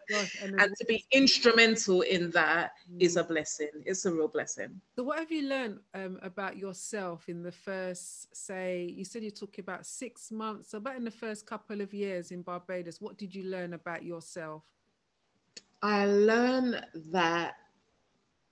Gosh, [LAUGHS] and to be instrumental in that is Mm. a blessing. It's a real blessing. So, what have you learned um, about yourself in the first, say, you said you took about six months, so about in the first couple of years in Barbados, what did you learn about yourself? I learned that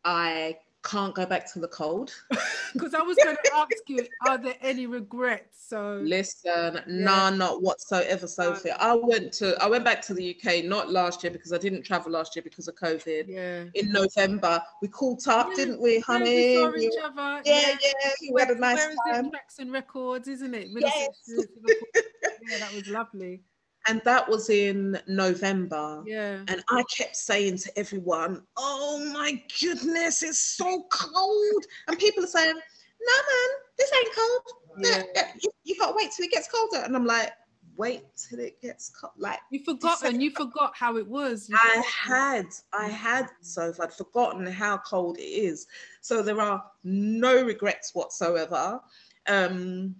I can't go back to the cold. [LAUGHS] Because I was going [LAUGHS] to ask you, are there any regrets? So, Listen, none not whatsoever, Sophie. I went to I went back to the UK not last year because I didn't travel last year because of COVID. yeah. In November, we caught up, Yeah, didn't we, Yeah, honey? we saw each other. yeah, yeah, we had a nice Where time. Jackson Records, isn't it? Yes. Yeah, that was lovely. And that was in November. Yeah. And I kept saying to everyone, Oh my goodness, it's so cold. And people are saying, No, man, this ain't cold. Yeah. You, you gotta wait till it gets colder. And I'm like, Wait till it gets cold. Like, You forgot, and you forgot how it was. You I had, I had, so I'd forgotten how cold it is. So there are no regrets whatsoever. Um,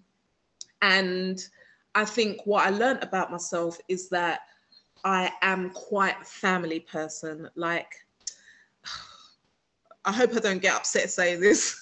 and I think what I learned about myself is that I am quite a family person. Like, [SIGHS] I hope I don't get upset saying this.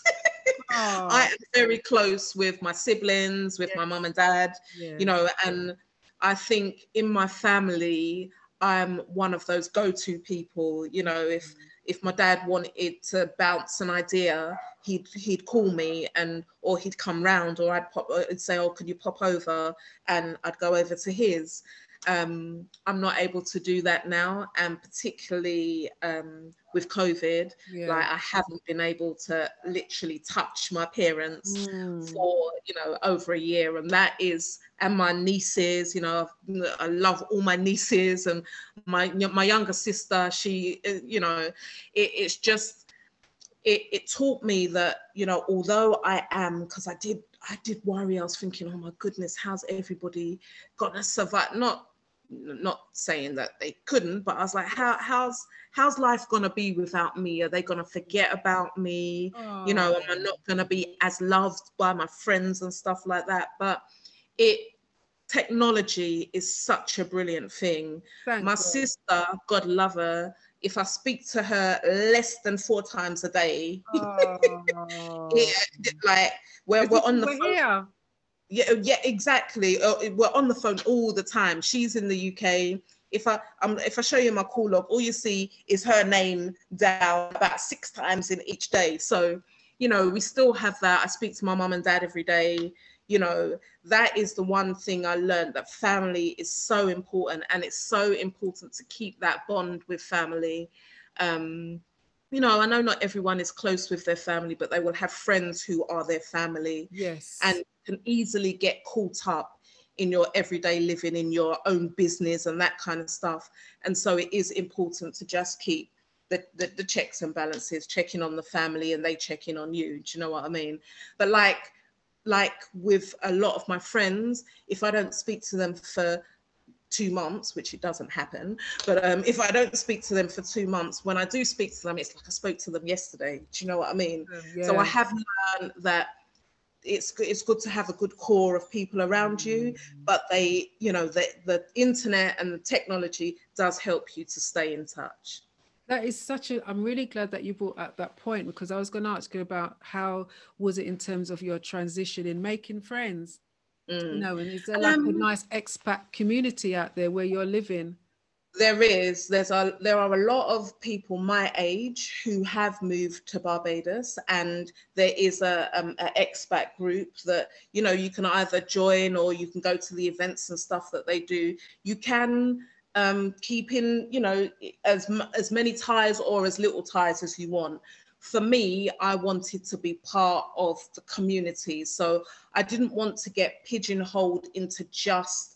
Oh, [LAUGHS] I am oh. very close with my siblings, with my Yes. mum and dad yeah. you know and i think in my family i'm one of those go-to people you know if mm. If my dad wanted to bounce an idea he'd he'd call me and or he'd come round or i'd pop uh, i'd say oh can you pop over? And i'd go over to his um i'm not able to do that now and particularly um with covid yeah. like i haven't been able to literally touch my parents Mm. for you know over a year and that is and my nieces you know I've- love all my nieces and my my younger sister she uh, you know it, it's just it, it taught me that you know although i am because i did i did worry i was thinking oh my goodness how's everybody gonna survive not not saying that they couldn't but i was like how how's how's life gonna be without me are they gonna forget about me you know, am I Oh, not to be as loved by my friends and stuff like that? But it, technology is such a brilliant thing. thank My God. sister, God love her, if I speak to her less than four times a day, Oh. [LAUGHS] it, like we're, we're on the were phone. here. Yeah, yeah, exactly. Uh, We're on the phone all the time. She's in the UK. If I um, if I show you my call log, all you see is her name down about six times in each day. So, you know, we still have that. I speak to my mum and dad every day. You know, that is the one thing I learned that family is so important, and it's so important to keep that bond with family. Um, you know, I know not everyone is close with their family, but they will have friends who are their family Yes. and can easily get caught up in your everyday living, in your own business and that kind of stuff. And so it is important to just keep the, the, the checks and balances, checking on the family and they checking on you. Do you know what I mean? But like like with a lot of my friends, if I don't speak to them for two months, which it doesn't happen, but um, if I don't speak to them for two months, when I do speak to them, it's like I spoke to them yesterday. Do you know what I mean? So I have learned that it's good, it's good to have a good core of people around you, but they, you know, the the internet and the technology does help you to stay in touch. That is such a. I'm really glad that you brought up that point because I was going to ask you about how was it in terms of your transition in making friends. You Mm. know, and is there like a Um, nice expat community out there where you're living? There is, there's a, there are a lot of people my age who have moved to Barbados, and there is a, um, a expat group that you know you can either join or you can go to the events and stuff that they do. You can um, keep in, you know, as as many ties or as little ties as you want. For me, I wanted to be part of the community, so I didn't want to get pigeonholed into just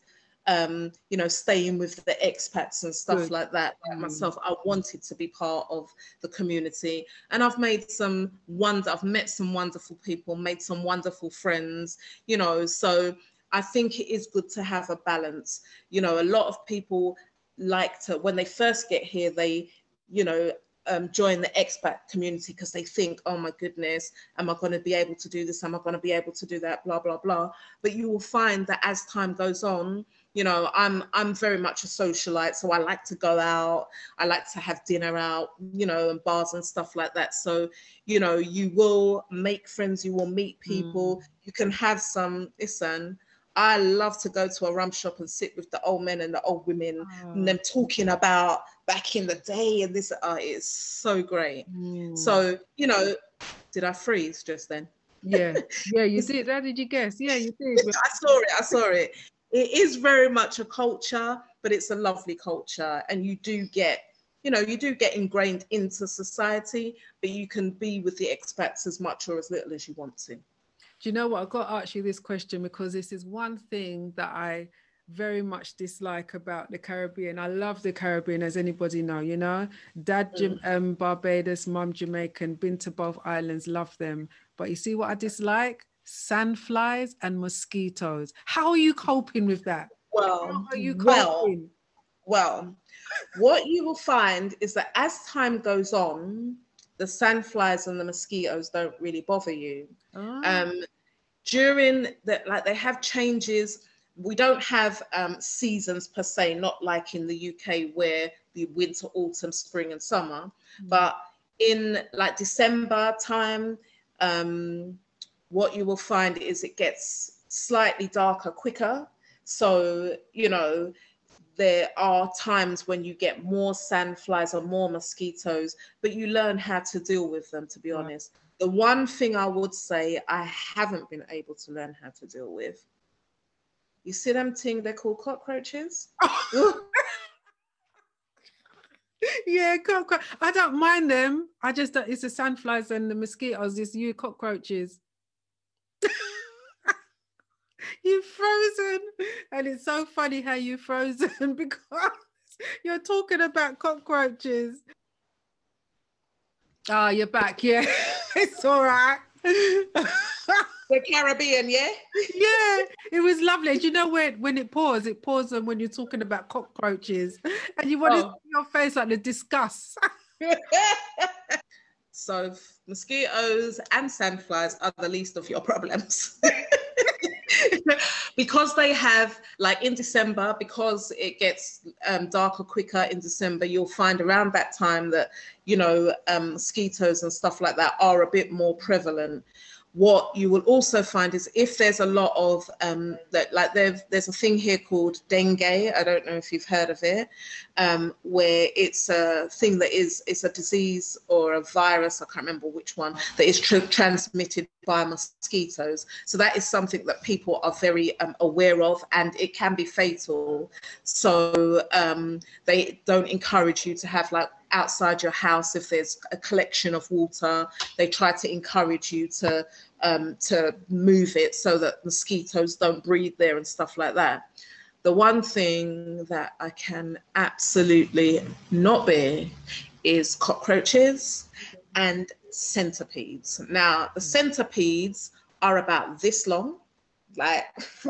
um, you know, staying with the expats and stuff Good. like that. Like Mm. myself, I wanted to be part of the community, and I've made some wonder. I've met some wonderful people, made some wonderful friends. You know, so I think it is good to have a balance. You know, a lot of people like to when they first get here, they, you know, um, join the expat community because they think, oh my goodness, am I going to be able to do this? Am I going to be able to do that? Blah blah blah. But you will find that as time goes on, you know, I'm I'm very much a socialite, so I like to go out. I like to have dinner out, you know, and bars and stuff like that. So, you know, you will make friends, you will meet people, mm. you can have some listen I love to go to a rum shop and sit with the old men and the old women oh. and them talking about back in the day and this oh, it's so great. Mm. So, you know, did I freeze just then? Yeah, yeah, you [LAUGHS] did. How did you guess? Yeah, you did. I saw it, I saw it. It is very much a culture, but it's a lovely culture. And you do get, you know, you do get ingrained into society, but you can be with the expats as much or as little as you want to do you know what? I've got to ask you this question because this is one thing that I very much dislike about the Caribbean. I love the Caribbean, as anybody know, you know. Dad, mm. um, Barbados, mum, Jamaican, been to both islands, love them. But you see what I dislike? Sandflies and mosquitoes. How are you coping with that? Well, How are you coping? Well, well, what you will find is that as time goes on, the sandflies and the mosquitoes don't really bother you. Oh. Um, during that, like they have changes. We don't have um, seasons per se, not like in the UK where the winter, autumn, spring, and summer. Mm. But in like December time, um, what you will find is it gets slightly darker quicker. So, you know, there are times when you get more sandflies or more mosquitoes, but you learn how to deal with them, to be honest. The one thing I would say I haven't been able to learn how to deal with. You see them thing they're called cockroaches? [LAUGHS] yeah, cockroach. I don't mind them. I just it's the sandflies and the mosquitoes. It's you cockroaches. You've frozen, and it's so funny how you've frozen [LAUGHS] because you're talking about cockroaches. Ah, oh, you're back. Yeah, [LAUGHS] it's all right. the Caribbean, yeah? Yeah, it was lovely. Do you know when when it pours, it pours and when you're talking about cockroaches and you want oh. to see your face like the disgust. [LAUGHS] so mosquitoes and sandflies are the least of your problems. [LAUGHS] because they have like in December, because it gets um, darker quicker in December, you'll find around that time that you know um, mosquitoes and stuff like that are a bit more prevalent what you will also find is if there's a lot of um, that, like there's a thing here called dengue. I don't know if you've heard of it, um, where it's a thing that is it's a disease or a virus. I can't remember which one that is tr- transmitted by mosquitoes. So that is something that people are very um, aware of, and it can be fatal. So um, they don't encourage you to have like outside your house if there's a collection of water. They try to encourage you to um, to move it so that mosquitoes don't breed there and stuff like that. The one thing that i can absolutely not bear is cockroaches and centipedes. Now the centipedes are about this long like [LAUGHS]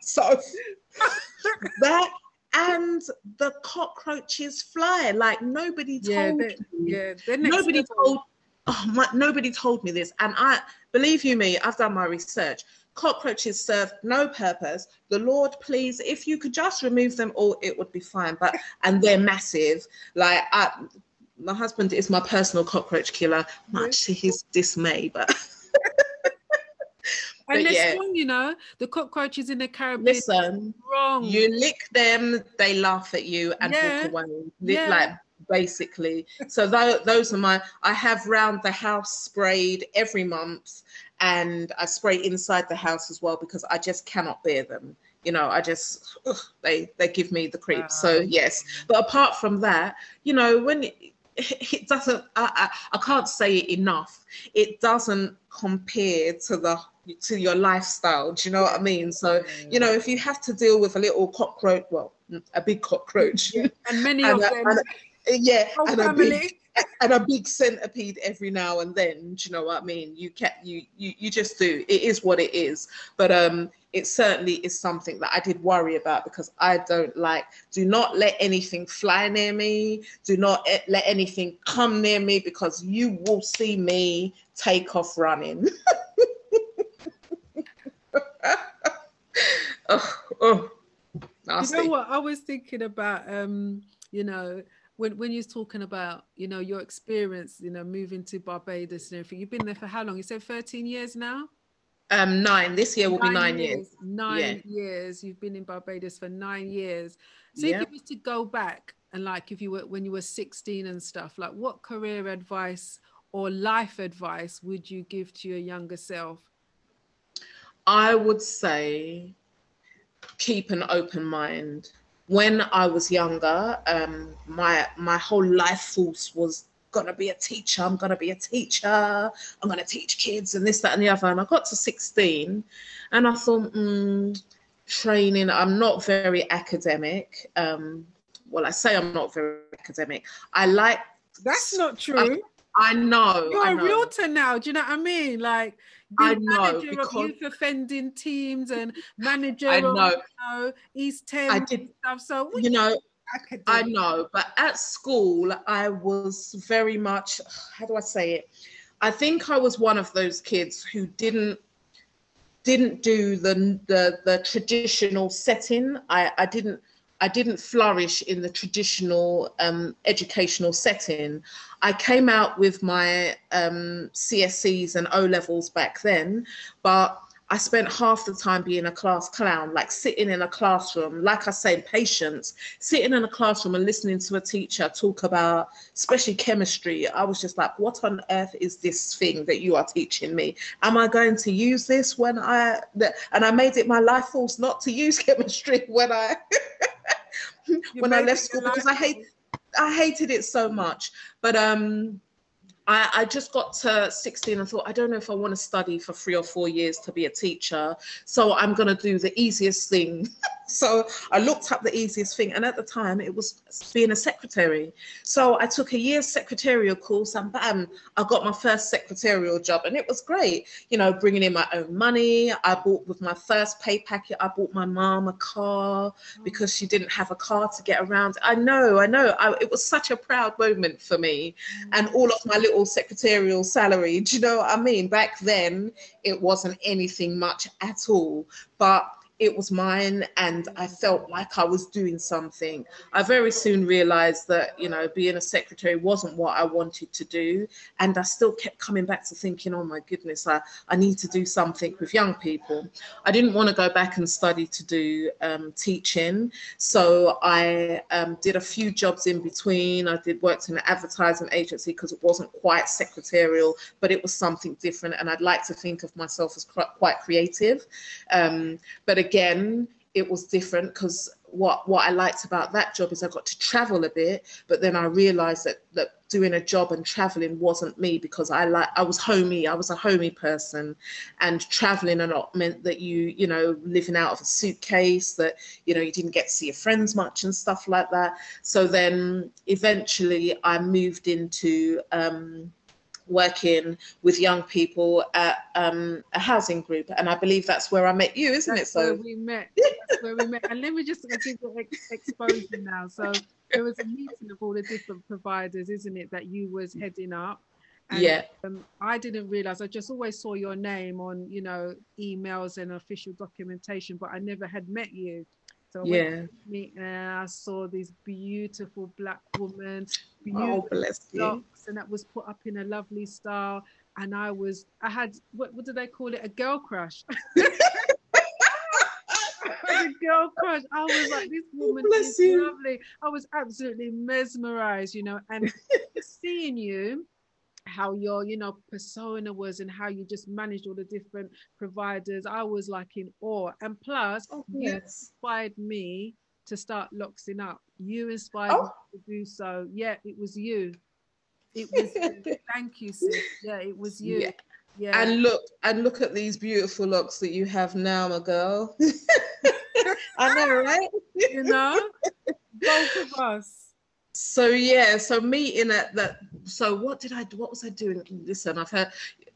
so [LAUGHS] that and the cockroaches fly like nobody told yeah, me. Yeah, nobody told. Oh my, nobody told me this, and I believe you me. I've done my research. Cockroaches serve no purpose. The Lord, please, if you could just remove them all, it would be fine. But and they're massive. Like I, my husband is my personal cockroach killer, much to his dismay. But [LAUGHS] and they're yeah. you know. The cockroaches in the Caribbean. Listen, wrong. You lick them, they laugh at you and yeah. walk away. Yeah. Like basically. So th- those are my. I have round the house sprayed every month, and I spray inside the house as well because I just cannot bear them. You know, I just ugh, they they give me the creeps. Wow. So yes, but apart from that, you know, when it, [LAUGHS] it doesn't, I, I I can't say it enough. It doesn't compare to the to your lifestyle. Do you know what I mean? So, you know, if you have to deal with a little cockroach, well, a big cockroach, yeah. and many [LAUGHS] and of a, them, and a, yeah, and a, big, [LAUGHS] and a big centipede every now and then. Do you know what I mean? You can you you you just do. It is what it is. But um, it certainly is something that I did worry about because I don't like. Do not let anything fly near me. Do not let anything come near me because you will see me take off running. [LAUGHS] [LAUGHS] oh, oh, nasty. You know what? I was thinking about, um, you know, when when you're talking about, you know, your experience, you know, moving to Barbados and everything. You've been there for how long? You said 13 years now. Um, nine. This year will nine be nine years. years. Nine yeah. years. You've been in Barbados for nine years. So yeah. if you were to go back and like if you were when you were 16 and stuff, like what career advice or life advice would you give to your younger self? I would say keep an open mind. When I was younger, um, my my whole life force was gonna be a teacher. I'm gonna be a teacher. I'm gonna teach kids and this, that, and the other. And I got to 16, and I thought, mm, training. I'm not very academic. Um, well, I say I'm not very academic. I like. That's not true. I, I know. You're I know. a realtor now. Do you know what I mean? Like I know manager because... of youth offending teams and manager I know. Of, you know East I did stuff. So you know. I know, but at school, I was very much, how do I say it? I think I was one of those kids who didn't didn't do the the, the traditional setting. I, I didn't I didn't flourish in the traditional um, educational setting. I came out with my um, CSEs and O levels back then, but I spent half the time being a class clown, like sitting in a classroom, like I say, patience, sitting in a classroom and listening to a teacher talk about, especially chemistry. I was just like, what on earth is this thing that you are teaching me? Am I going to use this when I, and I made it my life force not to use [LAUGHS] chemistry when I, [LAUGHS] when I left school because I hate, I hated it so much. But um, I, I, just got to 16 and thought, I don't know if I want to study for three or four years to be a teacher. So I'm going to do the easiest thing. [LAUGHS] so I looked up the easiest thing. And at the time, it was being a secretary. So I took a year's secretarial course and bam, I got my first secretarial job. And it was great, you know, bringing in my own money. I bought with my first pay packet, I bought my mom a car because she didn't have a car to get around. I know, I know. I, it was such a proud moment for me. And all of my little secretarial salary. Do you know what I mean? Back then, it wasn't anything much at all. But it was mine and I felt like I was doing something. I very soon realized that, you know, being a secretary wasn't what I wanted to do. And I still kept coming back to thinking, oh my goodness, I, I need to do something with young people. I didn't want to go back and study to do um, teaching. So I um, did a few jobs in between. I did worked in an advertising agency because it wasn't quite secretarial, but it was something different. And I'd like to think of myself as quite creative. Um, but again, it was different because what what I liked about that job is I got to travel a bit, but then I realized that that doing a job and traveling wasn't me because I like I was homey, I was a homey person, and traveling a lot meant that you you know living out of a suitcase, that you know you didn't get to see your friends much and stuff like that. So then eventually I moved into um, working with young people at um, a housing group, and I believe that's where I met you, isn't that's it? So where we met. That's where we met. And let me just give you exposure now. So there was a meeting of all the different providers, isn't it, that you was heading up. And, yeah. Um, I didn't realize. I just always saw your name on, you know, emails and official documentation, but I never had met you. So yeah, me and I saw this beautiful black woman, oh, beautiful oh, bless locks, you. and that was put up in a lovely style. And I was, I had, what, what do they call it? A girl crush. [LAUGHS] a girl crush. I was like, this oh, woman oh, is you. lovely. I was absolutely mesmerized, you know, and [LAUGHS] seeing you how your you know persona was and how you just managed all the different providers. I was like in awe. And plus oh, yes. you inspired me to start loxing up. You inspired oh. me to do so. Yeah it was you. It was [LAUGHS] thank you sis. Yeah it was you. Yeah. yeah. And look and look at these beautiful locks that you have now my girl. [LAUGHS] I know right? You know? Both of us so yeah so meeting at that so what did I do? What was I doing? Listen, I've heard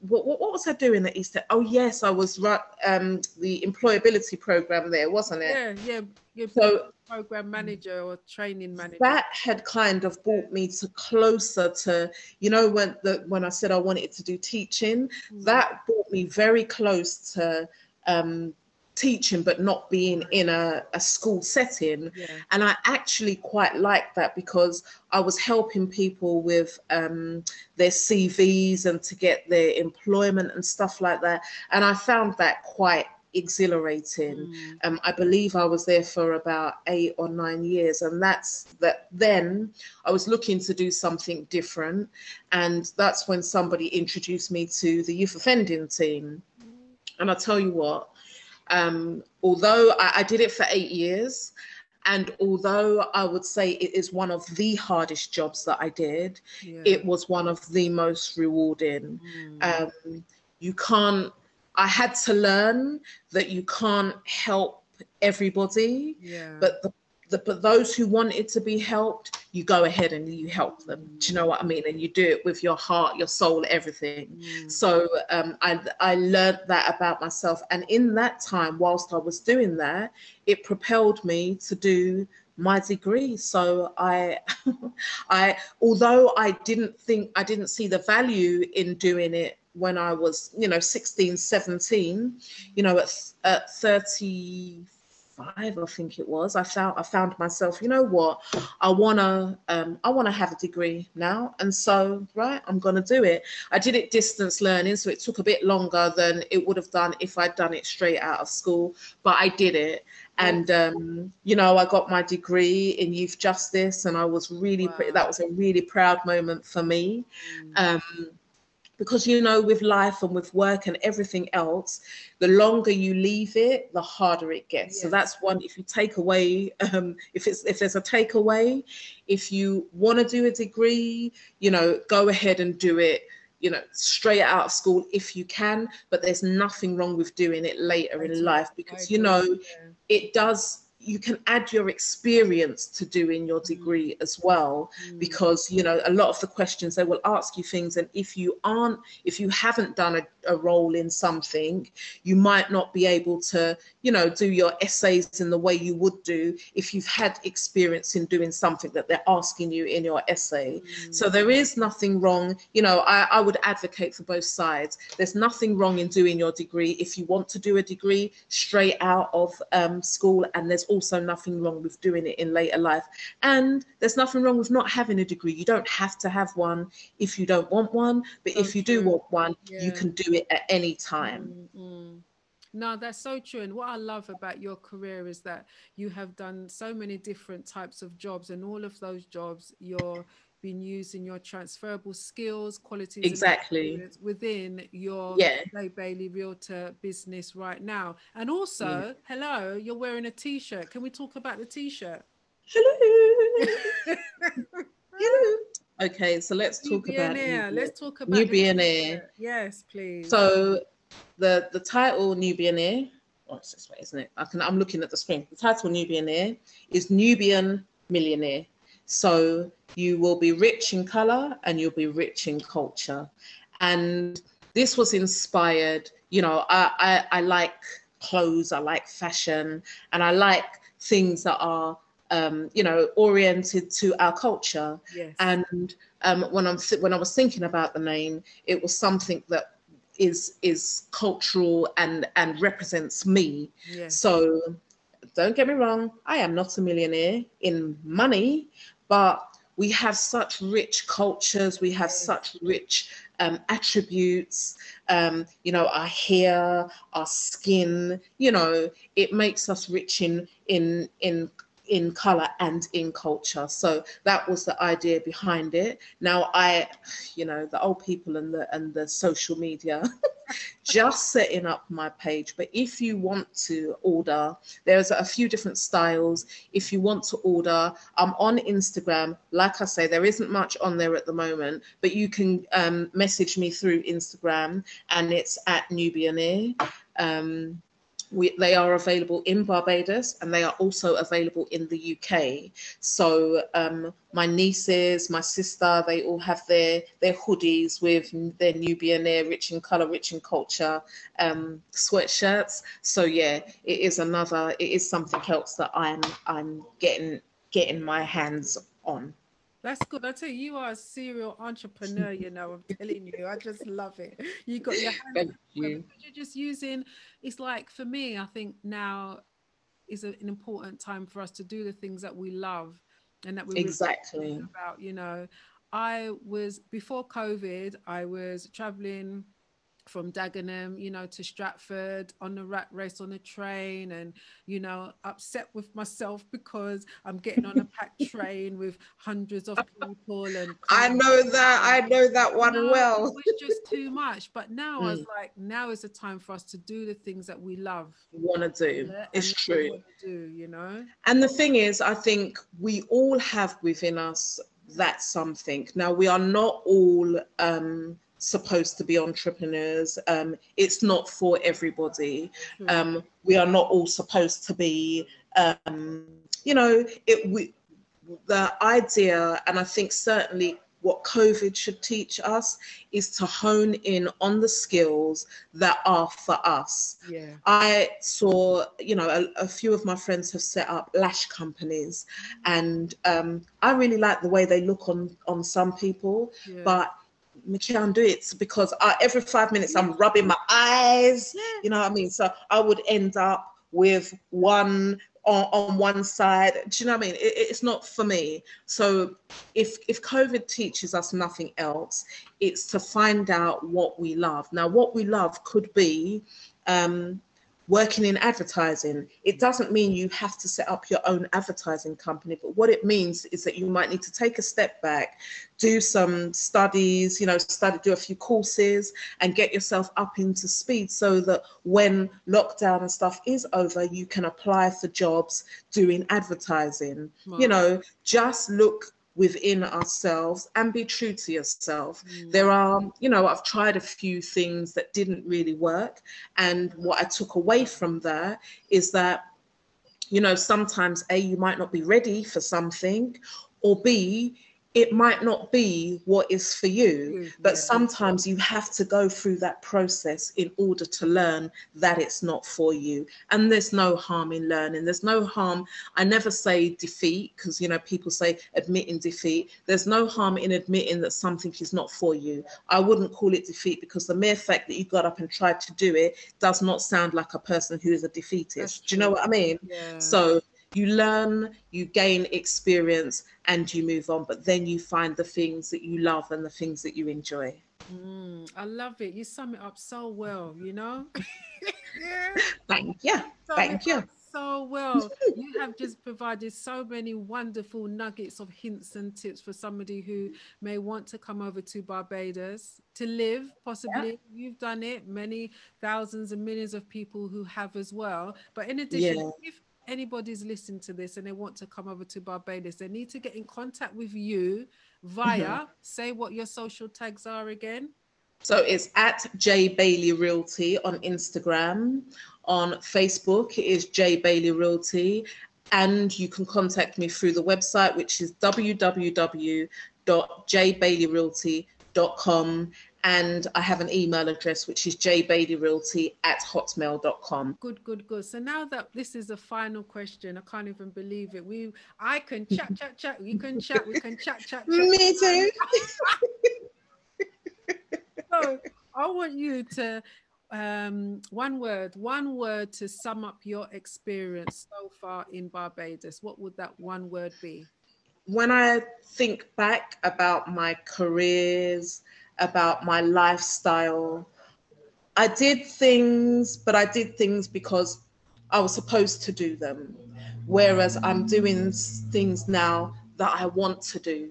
what, what, what was I doing at Easter? Oh yes, I was right um the employability program there, wasn't it? Yeah, yeah. So program manager or training manager. that had kind of brought me to closer to you know when the when I said I wanted to do teaching, Mm. that brought me very close to um teaching but not being in a, a school setting yeah. and I actually quite liked that because I was helping people with um, their CVs and to get their employment and stuff like that. And I found that quite exhilarating. Mm. Um, I believe I was there for about eight or nine years, and that's that. Then I was looking to do something different, and that's when somebody introduced me to the youth offending team. And I tell you what, um, although I, I did it for eight years, and although I would say it is one of the hardest jobs that I did, Yeah. it was one of the most rewarding. Mm. Um, you can't, I had to learn that you can't help everybody, yeah. but the, the but those who wanted to be helped, you go ahead and you help them. Do you know what I mean? And you do it with your heart, your soul, everything. Mm. So um, I I learned that about myself, and in that time, whilst I was doing that, it propelled me to do my degree. So I, [LAUGHS] I although I didn't think I didn't see the value in doing it when I was you know 16, 17, you know at at 35 I think it was. I found I found myself you know what? I wanna um, I wanna have a degree now and so right I'm gonna do it. I did it distance learning so it took a bit longer than it would have done if I'd done it straight out of school but I did it. And um, you know I got my degree in youth justice and I was really Wow. that was a really proud moment for me. Mm. um, because you know with life and with work and everything else the longer you leave it the harder it gets so that's one if you take away um, if it's if there's a takeaway if you want to do a degree you know go ahead and do it you know straight out of school if you can but there's nothing wrong with doing it later I in do. life because you know yeah. it does you can add your experience to doing your degree as well Mm. because you know a lot of the questions they will ask you things and if you aren't if you haven't done a, a role in something you might not be able to you know do your essays in the way you would do if you've had experience in doing something that they're asking you in your essay. Mm. so there is nothing wrong you know I, I would advocate for both sides. There's nothing wrong in doing your degree. If you want to do a degree straight out of um, school and there's also nothing wrong with doing it in later life. And there's nothing wrong with not having a degree. You don't have to have one if you don't want one but if you do want one Yeah. you can do it at any time Mm, mm. No, that's so true. And what I love about your career is that you have done so many different types of jobs, and all of those jobs you're been using your transferable skills, qualities, exactly within your yeah Bay Bailey Realtor business right now. And also, hello, you're wearing a t-shirt. Can we talk about the t-shirt? hello [LAUGHS] hello okay so let's New talk about Billionaire. New Let's talk about New Billionaire. Yes, please. So the the title Nubian Air, oh, it's this way, isn't it? I can I'm looking at the screen. The title Nubian Air is Nubian Millionaire. So you will be rich in color and you'll be rich in culture. And this was inspired, you know, I, I, I like clothes, I like fashion, and I like things that are um, you know, oriented to our culture. yes. And um, when I'm when I was thinking about the name, it was something that is is cultural and and represents me. yes. So don't get me wrong, I am not a millionaire in money, but we have such rich cultures, we have Yes. such rich um, attributes, um, you know, our hair, our skin, you know, it makes us rich in in in in color and in culture. So that was the idea behind it. Now I, you know, the old people and the and the social media [LAUGHS] just setting up my page. But if you want to order, there's a few different styles. If you want to order, I'm on Instagram. Like I say, there isn't much on there at the moment, but you can um, message me through Instagram and it's at Nubian Air. Um, we, they are available in Barbados and they are also available in the UK. So um, my nieces, my sister, they all have their their hoodies with their Nubian Air, rich in color, rich in culture, um, sweatshirts. So yeah, it is another. It is something else that I'm I'm getting getting my hands on. That's good. I tell you, you are a serial entrepreneur. You know, I'm telling you, I just love it. You got your [LAUGHS] hands. Thank you. You're just using. It's like for me, I think now is an important time for us to do the things that we love and that we exactly about. You know, I was before COVID. I was traveling from Dagenham, you know, to Stratford on the rat race on the train, and you know, upset with myself because I'm getting on a packed [LAUGHS] train with hundreds of people. And [LAUGHS] I know that, I know that one no, well. It was just too much. But now mm. I was like, now is the time for us to do the things that we love. Want to do? Yeah? It's true. do you know? And the thing is, I think we all have within us that something. Now we are not all. um supposed to be entrepreneurs. Um, it's not for everybody. Mm-hmm. Um, we are not all supposed to be, um, you know, it. We, the idea, and I think certainly what COVID should teach us is to hone in on the skills that are for us. Yeah. I saw, you know, a, a few of my friends have set up lash companies, and um, I really like the way they look on on some people, yeah. but me can't do it because I, every five minutes I'm rubbing my eyes. You know what I mean? So I would end up with one on, on one side. Do you know what I mean? It, it's not for me. So if if COVID teaches us nothing else, it's to find out what we love. Now, what we love could be um, working in advertising. It doesn't mean you have to set up your own advertising company, but what it means is that you might need to take a step back, do some studies, you know, study, do a few courses and get yourself up into speed so that when lockdown and stuff is over, you can apply for jobs doing advertising. Wow. You know, just look within ourselves and be true to yourself. Mm. There are, you know, I've tried a few things that didn't really work. And what I took away from there is that, you know, sometimes A, you might not be ready for something, or B, it might not be what is for you, mm, but sometimes you have to go through that process in order to learn that it's not for you. And there's no harm in learning. There's no harm. I never say defeat because, you know, people say admitting defeat. There's no harm in admitting that something is not for you. I wouldn't call it defeat because the mere fact that you got up and tried to do it does not sound like a person who is a defeatist. Do you know what I mean? Yeah. So you learn, you gain experience, and you move on. But then you find the things that you love and the things that you enjoy. Mm, I love it. You sum it up so well, you know? [LAUGHS] yeah. Thank you. Thank you. So well. you have just provided so many wonderful nuggets of hints and tips for somebody who may want to come over to Barbados to live, possibly. Yeah. You've done it, many thousands and millions of people who have as well. But in addition, yeah. if anybody's listening to this and they want to come over to Barbados, they need to get in contact with you via mm-hmm. say what your social tags are again. So it's at J Bailey Realty on Instagram. On Facebook, it is J Bailey Realty. And you can contact me through the website, which is www.jbaileyrealty.com and I have an email address which is jbaileyrealty at hotmail.com. Good, good, good. So now that this is the final question, I can't even believe it. We I can chat, chat, chat. We can chat, we can chat, chat, chat. Me too. [LAUGHS] so I want you to um one word one word to sum up your experience so far in barbados what would that one word be when i think back about my careers about my lifestyle. I did things, but I did things because I was supposed to do them. Whereas I'm doing things now that I want to do.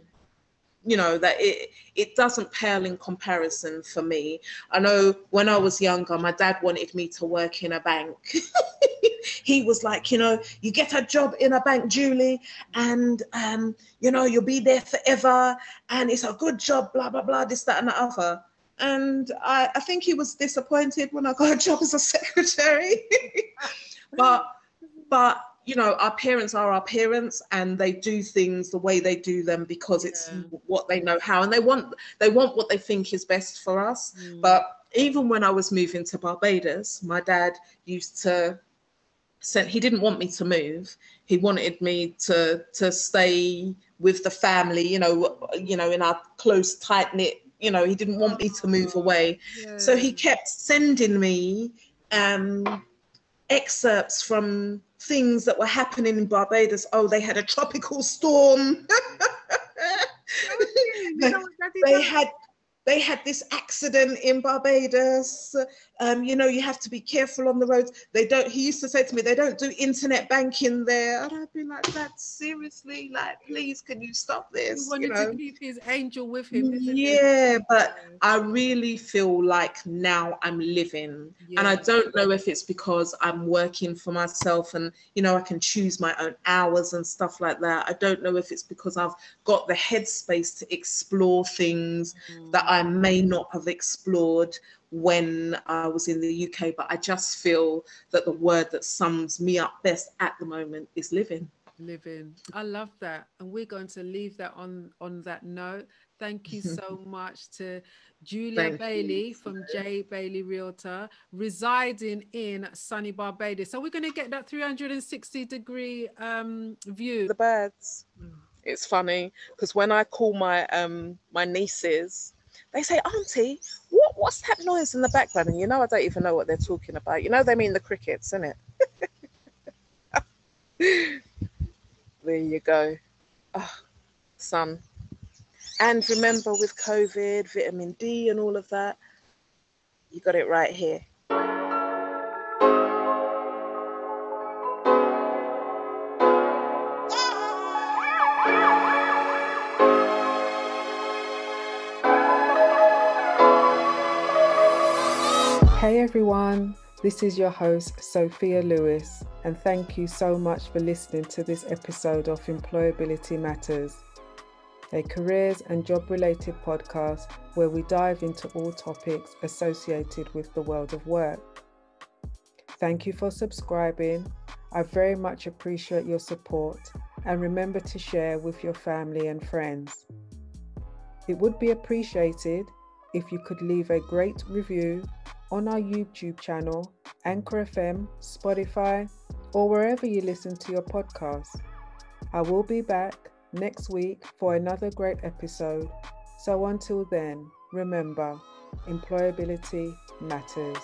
You know, that it it doesn't pale in comparison for me. I know when I was younger, my dad wanted me to work in a bank. [LAUGHS] he was like, you know, you get a job in a bank, Julie, and um, you know, you'll be there forever, and it's a good job, blah blah blah, this, that, and the other. and I, I think he was disappointed when I got a job as a [LAUGHS] secretary. [LAUGHS] but but you know our parents are our parents and they do things the way they do them because it's yeah. what they know how and they want they want what they think is best for us mm. but even when i was moving to barbados my dad used to send he didn't want me to move he wanted me to to stay with the family you know you know in our close tight knit you know he didn't want me to move away yeah. so he kept sending me um excerpts from things that were happening in Barbados. Oh, they had a tropical storm. [LAUGHS] they had they had this accident in Barbados. Um, you know, you have to be careful on the roads. They don't, he used to say to me, they don't do internet banking there. And I'd be like, that seriously, like, please, can you stop this? He wanted you know? to keep his angel with him. yeah, it? but I really feel like now I'm living. Yeah. And I don't know if it's because I'm working for myself and, you know, I can choose my own hours and stuff like that. I don't know if it's because I've got the headspace to explore things mm. that I I may not have explored when I was in the UK, but I just feel that the word that sums me up best at the moment is living. Living. I love that. And we're going to leave that on on that note. Thank you so [LAUGHS] much to Julia Thank Bailey you. from J Bailey Realtor, residing in sunny Barbados. So we're going to get that 360 degree um, view. The birds. It's funny because when I call my um my nieces they say, Auntie, what, what's that noise in the background? And you know, I don't even know what they're talking about. You know, they mean the crickets, isn't it? [LAUGHS] there you go. Oh. And remember with COVID, vitamin D, and all of that, you got it right here. Everyone, this is your host, Sophia Lewis, and thank you so much for listening to this episode of Employability Matters, a careers and job related podcast where we dive into all topics associated with the world of work. Thank you for subscribing. I very much appreciate your support and remember to share with your family and friends. It would be appreciated if you could leave a great review on our YouTube channel, Anchor FM, Spotify, or wherever you listen to your podcast. I will be back next week for another great episode. So until then, remember, employability matters.